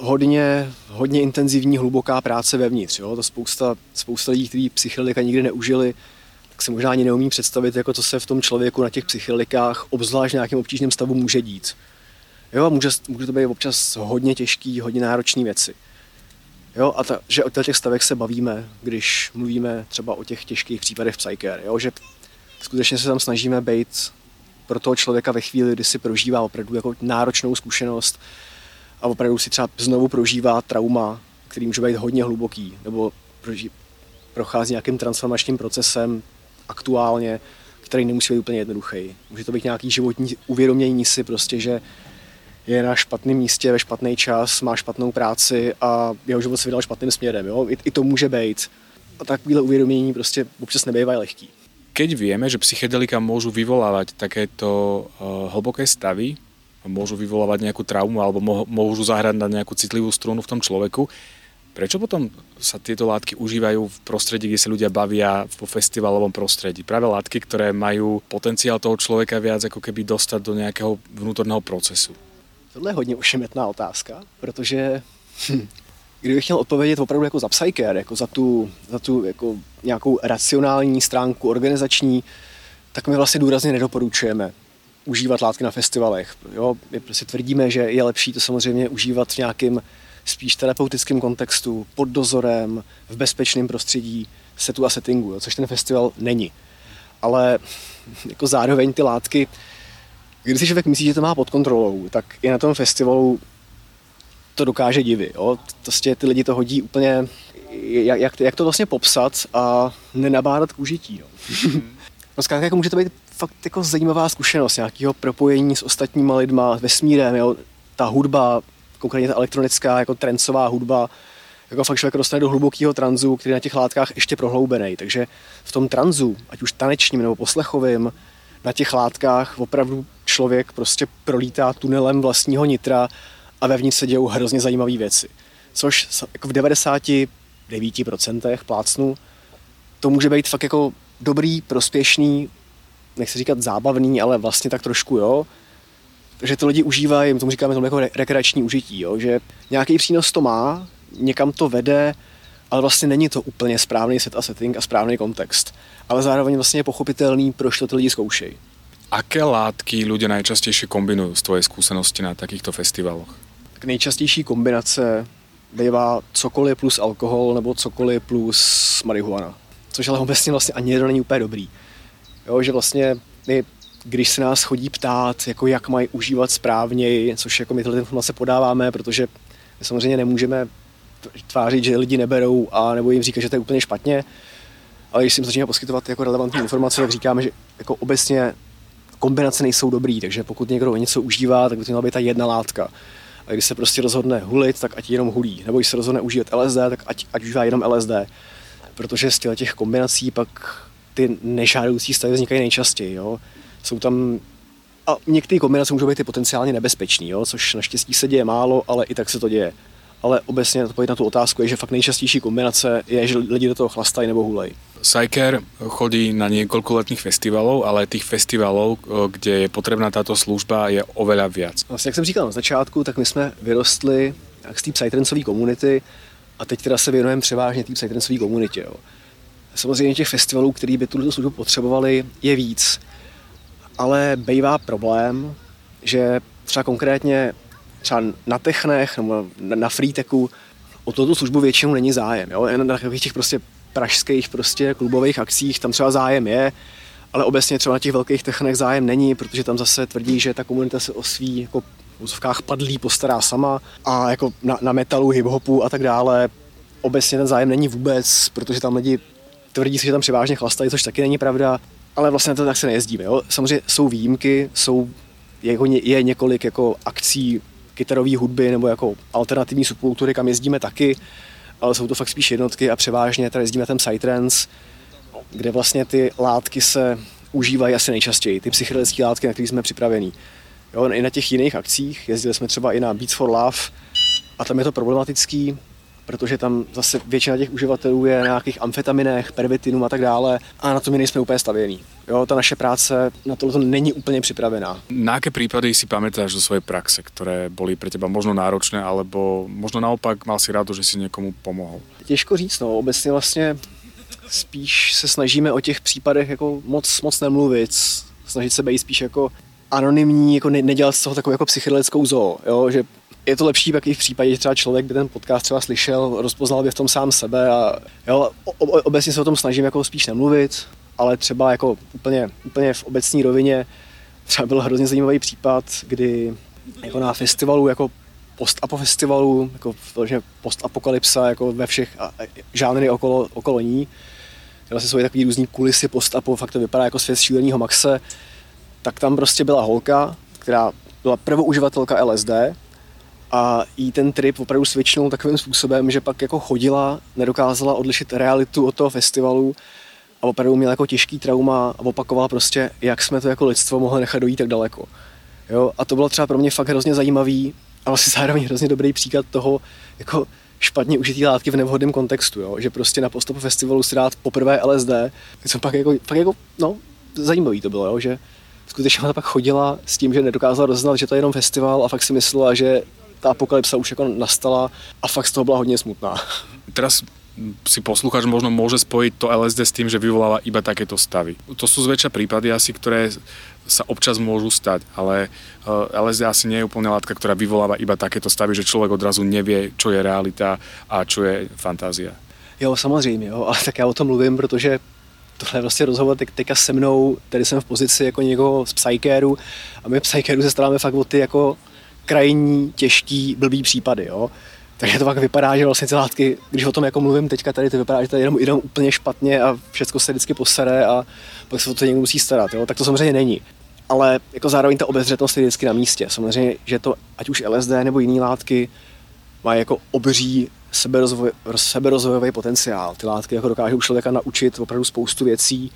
hodně, hodně intenzivní, hluboká práce vevnitř. Jo? To spousta, spousta lidí, kteří psychedelika nikdy neužili, tak se možná ani neumí představit, jako co se v tom člověku na těch psychedelikách, obzvlášť v nějakém obtížném stavu, může dít. Jo, může, může to být občas hodně těžký, hodně náročné věci. Jo, a ta, že o těch stavech se bavíme, když mluvíme třeba o těch těžkých případech psyker, jo, že skutečně se tam snažíme být pro toho člověka ve chvíli, kdy si prožívá opravdu jako náročnou zkušenost, a opravdu si třeba znovu prožívá trauma, který může být hodně hluboký, nebo proží, prochází nějakým transformačním procesem aktuálně, který nemusí být úplně jednoduchý. Může to být nějaký životní uvědomění si prostě, že je na špatném místě ve špatný čas, má špatnou práci a jeho život se vydal špatným směrem. Jo? I, I to může být. A takovýhle uvědomění prostě občas nebývají lehký. Keď vieme, že psychedelika môžu vyvolávať takéto uh, hlboké stavy, môžu vyvolávať nejakú traumu alebo môžu zahrať na nejakú citlivú strunu v tom človeku. Prečo potom sa tieto látky užívajú v prostredí, kde sa ľudia bavia po festivalovom prostredí? Práve látky, ktoré majú potenciál toho člověka viac ako keby dostať do nějakého vnútorného procesu. Tohle je hodně ošemetná otázka, protože hm, kdybych měl odpovědět opravdu jako za psyker, jako za tu, za tu jako nějakou racionální stránku organizační, tak my vlastně důrazně nedoporučujeme užívat látky na festivalech. Jo? My prostě tvrdíme, že je lepší to samozřejmě užívat v nějakým spíš terapeutickém kontextu, pod dozorem, v bezpečném prostředí, setu a settingu, jo? což ten festival není. Ale jako zároveň ty látky, když si člověk myslí, že to má pod kontrolou, tak i na tom festivalu to dokáže divy. Jo? Prostě ty lidi to hodí úplně, jak, jak, jak to vlastně popsat a nenabádat k užití. Jo? no zkrátka jako může to být fakt jako zajímavá zkušenost nějakého propojení s ostatníma lidma, vesmírem, jo? ta hudba, konkrétně ta elektronická, jako trencová hudba, jako fakt člověk dostane do hlubokého tranzu, který je na těch látkách ještě prohloubený. Takže v tom tranzu, ať už tanečním nebo poslechovým, na těch látkách opravdu člověk prostě prolítá tunelem vlastního nitra a vevnitř se dějou hrozně zajímavé věci. Což jako v 99% plácnu to může být fakt jako dobrý, prospěšný, nechci říkat zábavný, ale vlastně tak trošku, jo. že to lidi užívají, my tomu říkáme tomu jako rekreační užití, jo? že nějaký přínos to má, někam to vede, ale vlastně není to úplně správný set a setting a správný kontext. Ale zároveň vlastně je pochopitelný, proč to ty lidi zkoušejí. Aké látky ľudia najčastejšie kombinujú z tvojej skúsenosti na takýchto festivaloch? Tak nejčastější kombinace bývá cokoliv plus alkohol nebo cokoliv plus marihuana. Což ale obecně vlastně ani jedno není úplně dobrý. Jo, že vlastně my, když se nás chodí ptát, jako jak mají užívat správně, což jako my tyhle informace podáváme, protože my samozřejmě nemůžeme tvářit, že lidi neberou a nebo jim říkat, že to je úplně špatně, ale když si jim začíná poskytovat jako relevantní informace, tak říkáme, že jako obecně kombinace nejsou dobrý, takže pokud někdo něco užívá, tak by to měla být ta jedna látka. A když se prostě rozhodne hulit, tak ať jenom hulí. Nebo když se rozhodne užívat LSD, tak ať, ať užívá jenom LSD. Protože z těch kombinací pak ty nežádoucí stavy vznikají nejčastěji. Jo. Jsou tam a některé kombinace můžou být i potenciálně nebezpečný, jo, což naštěstí se děje málo, ale i tak se to děje. Ale obecně odpověď na tu otázku je, že fakt nejčastější kombinace je, že lidi do toho chlastají nebo hulej. Sajker chodí na niekoľko letných festivalov, ale tých festivalov, kde je potrebná táto služba, je oveľa viac. Vlastně, jak jsem říkal na začátku, tak my jsme vyrostli z té psytrancové komunity a teď teda se věnujeme převážně té psytrancové komunitě. Jo. Samozřejmě těch festivalů, který by tuto službu potřebovali, je víc. Ale bývá problém, že třeba konkrétně třeba na Technech nebo na Freetechu o tuto službu většinou není zájem. Jo? Na takových těch prostě pražských prostě klubových akcích tam třeba zájem je, ale obecně třeba na těch velkých technech zájem není, protože tam zase tvrdí, že ta komunita se o svý jako úzovkách padlí postará sama a jako na, na metalu, hiphopu a tak dále obecně ten zájem není vůbec, protože tam lidi tvrdí si, že tam převážně chlastají, což taky není pravda, ale vlastně to tak se nejezdíme. Jo? Samozřejmě jsou výjimky, jsou jako je několik jako akcí kytarové hudby nebo jako alternativní subkultury, kam jezdíme taky, ale jsou to fakt spíš jednotky a převážně tady jezdíme ten Psytrance, kde vlastně ty látky se užívají asi nejčastěji, ty psychedelické látky, na které jsme připravení. Jo, I na těch jiných akcích, jezdili jsme třeba i na Beats for Love a tam je to problematický, protože tam zase většina těch uživatelů je na nějakých amfetaminech, pervitinu a tak dále a na to my nejsme úplně stavění. Jo, ta naše práce na to není úplně připravená. Na jaké případy si pamätáš do své praxe, které byly pro teba možno náročné, alebo možno naopak mal si rád, že si někomu pomohl? Těžko říct, no, obecně vlastně spíš se snažíme o těch případech jako moc, moc nemluvit, snažit se být spíš jako anonymní, jako ne, nedělat z toho takovou jako psychedelickou zoo, jo? že je to lepší pak i v případě, že třeba člověk by ten podcast třeba slyšel, rozpoznal by v tom sám sebe a jo, obecně se o tom snažím jako spíš nemluvit, ale třeba jako úplně, úplně v obecní rovině třeba byl hrozně zajímavý případ, kdy jako na festivalu, jako post-apo festivalu, jako vlastně post-apokalypsa jako ve všech žánry okolo, okolo ní, vlastně jsou takový různý kulisy post-apo, fakt to vypadá jako svět šíleného Maxe, tak tam prostě byla holka, která byla prvouživatelka LSD, a jí ten trip opravdu switchnul takovým způsobem, že pak jako chodila, nedokázala odlišit realitu od toho festivalu a opravdu měla jako těžký trauma a opakovala prostě, jak jsme to jako lidstvo mohli nechat dojít tak daleko. Jo? A to bylo třeba pro mě fakt hrozně zajímavý a vlastně zároveň hrozně dobrý příklad toho, jako špatně užitý látky v nevhodném kontextu, jo? že prostě na postupu festivalu si dát poprvé LSD, co pak jako, pak jako no, zajímavý to bylo, jo? že skutečně ona pak chodila s tím, že nedokázala rozeznat, že to je jenom festival a fakt si myslela, že ta apokalypsa už jako nastala a fakt z toho byla hodně smutná. Teraz si poslucháč možno môže spojiť to LSD s tým, že vyvoláva iba takéto stavy. To sú zväčša prípady asi, ktoré sa občas môžu stať, ale eh, LSD asi nie je úplne látka, ktorá vyvoláva iba takéto stavy, že človek odrazu nevie, čo je realita a čo je fantázia. Jo, samozřejmě, jo, ale tak já o tom mluvím, protože tohle je vlastně rozhovor teď, teďka se mnou, tady jsem v pozici jako někoho z psykéru a my psykéru se staráme fakt o ty jako krajní, těžký, blbý případy, jo. Takže to pak vypadá, že vlastně ty látky, když o tom jako mluvím teďka tady, to vypadá, že to jenom, jenom úplně špatně a všechno se vždycky posere a pak se o to někdo musí starat. Jo? Tak to samozřejmě není. Ale jako zároveň ta obezřetnost je vždycky na místě. Samozřejmě, že to, ať už LSD nebo jiné látky, má jako obří seberozvoj, seberozvojový potenciál. Ty látky jako dokážou člověka naučit opravdu spoustu věcí.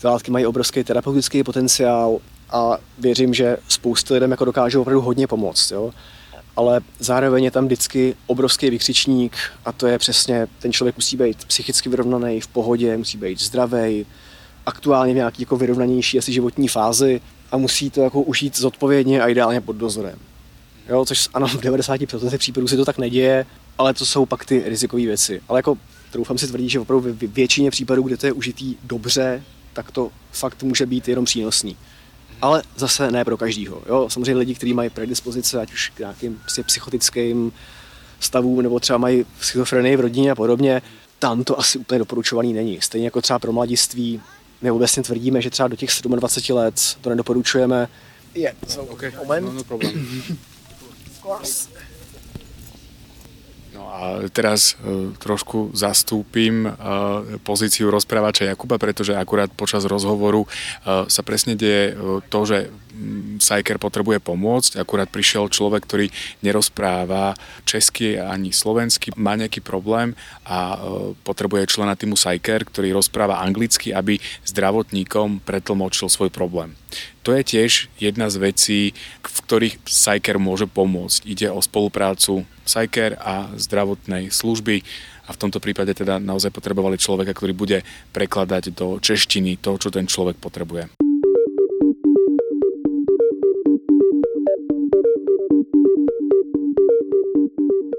Ty látky mají obrovský terapeutický potenciál a věřím, že spoustu lidem jako dokážou opravdu hodně pomoct. Jo? ale zároveň je tam vždycky obrovský vykřičník a to je přesně, ten člověk musí být psychicky vyrovnaný, v pohodě, musí být zdravý, aktuálně v nějaký jako vyrovnanější asi životní fázi a musí to jako užít zodpovědně a ideálně pod dozorem. Jo, což ano, v 90% případů se to tak neděje, ale to jsou pak ty rizikové věci. Ale jako troufám si tvrdit, že opravdu většině případů, kde to je užitý dobře, tak to fakt může být jenom přínosný ale zase ne pro každýho. Jo? Samozřejmě lidi, kteří mají predispozice, ať už k nějakým psychotickým stavům, nebo třeba mají schizofrenii v rodině a podobně, tam to asi úplně doporučovaný není. Stejně jako třeba pro mladiství, my obecně tvrdíme, že třeba do těch 27 let to nedoporučujeme. Je, so, okay. moment. No, no problem. No a teraz uh, trošku zastúpim uh, pozíciu rozprávača Jakuba, pretože akurát počas rozhovoru uh, sa presne deje to, že um, Sajker potrebuje pomôcť. Akurát prišiel človek, ktorý nerozpráva česky ani slovensky, má nejaký problém a potrebuje člena týmu Sajker, ktorý rozpráva anglicky, aby zdravotníkom pretlmočil svoj problém. To je tiež jedna z vecí, v ktorých Psyker môže pomôcť. Ide o spoluprácu Psyker a zdravotnej služby a v tomto prípade teda naozaj potrebovali človeka, ktorý bude prekladať do češtiny to, čo ten človek potrebuje.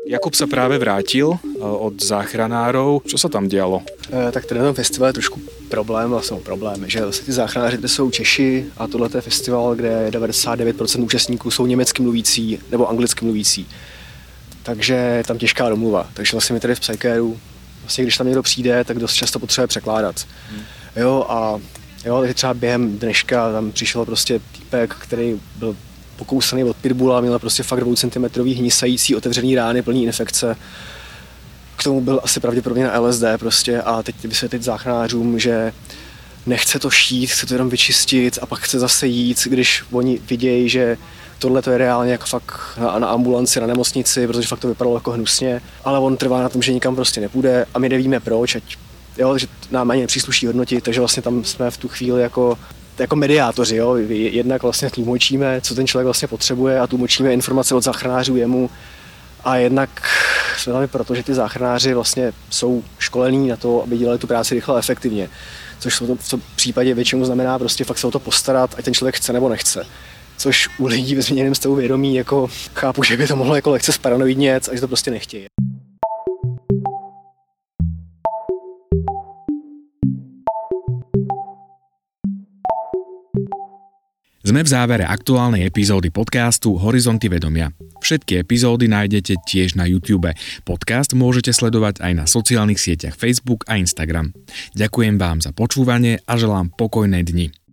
Jakub sa práve vrátil eh, od záchranárov. Čo sa tam dialo? E, tak ten festival je trošku problém, vlastně problém, že vlastně ty záchranáři to jsou Češi a tohle je festival, kde 99% účastníků jsou německy mluvící nebo anglicky mluvící. Takže je tam těžká domluva. Takže vlastně my tady v Psykéru, vlastně když tam někdo přijde, tak dost často potřebuje překládat. Hmm. Jo a jo, třeba během dneška tam přišel prostě týpek, který byl pokousaný od pitbulla, měl prostě fakt 2 cm hnisající otevřený rány, plný infekce. K tomu byl asi pravděpodobně na LSD prostě a teď vysvětlit záchranářům, že nechce to šít, chce to jenom vyčistit a pak chce zase jít, když oni vidějí, že tohle to je reálně jako fakt na, na ambulanci, na nemocnici, protože fakt to vypadalo jako hnusně, ale on trvá na tom, že nikam prostě nepůjde a my nevíme proč, ať jo, že nám ani nepřísluší hodnotit, takže vlastně tam jsme v tu chvíli jako jako mediátoři, jo? jednak vlastně tlumočíme, co ten člověk vlastně potřebuje a tlumočíme informace od záchranářů jemu a jednak jsme tam proto, že ty záchranáři vlastně jsou školení na to, aby dělali tu práci rychle a efektivně. Což v tom, případě většinou znamená prostě fakt se o to postarat, ať ten člověk chce nebo nechce. Což u lidí ve změněném stavu vědomí jako chápu, že by to mohlo jako lehce a že to prostě nechtějí. Sme v závere aktuálnej epizódy podcastu Horizonty vedomia. Všetky epizódy nájdete tiež na YouTube. Podcast môžete sledovať aj na sociálnych sieťach Facebook a Instagram. Ďakujem vám za počúvanie a želám pokojné dni.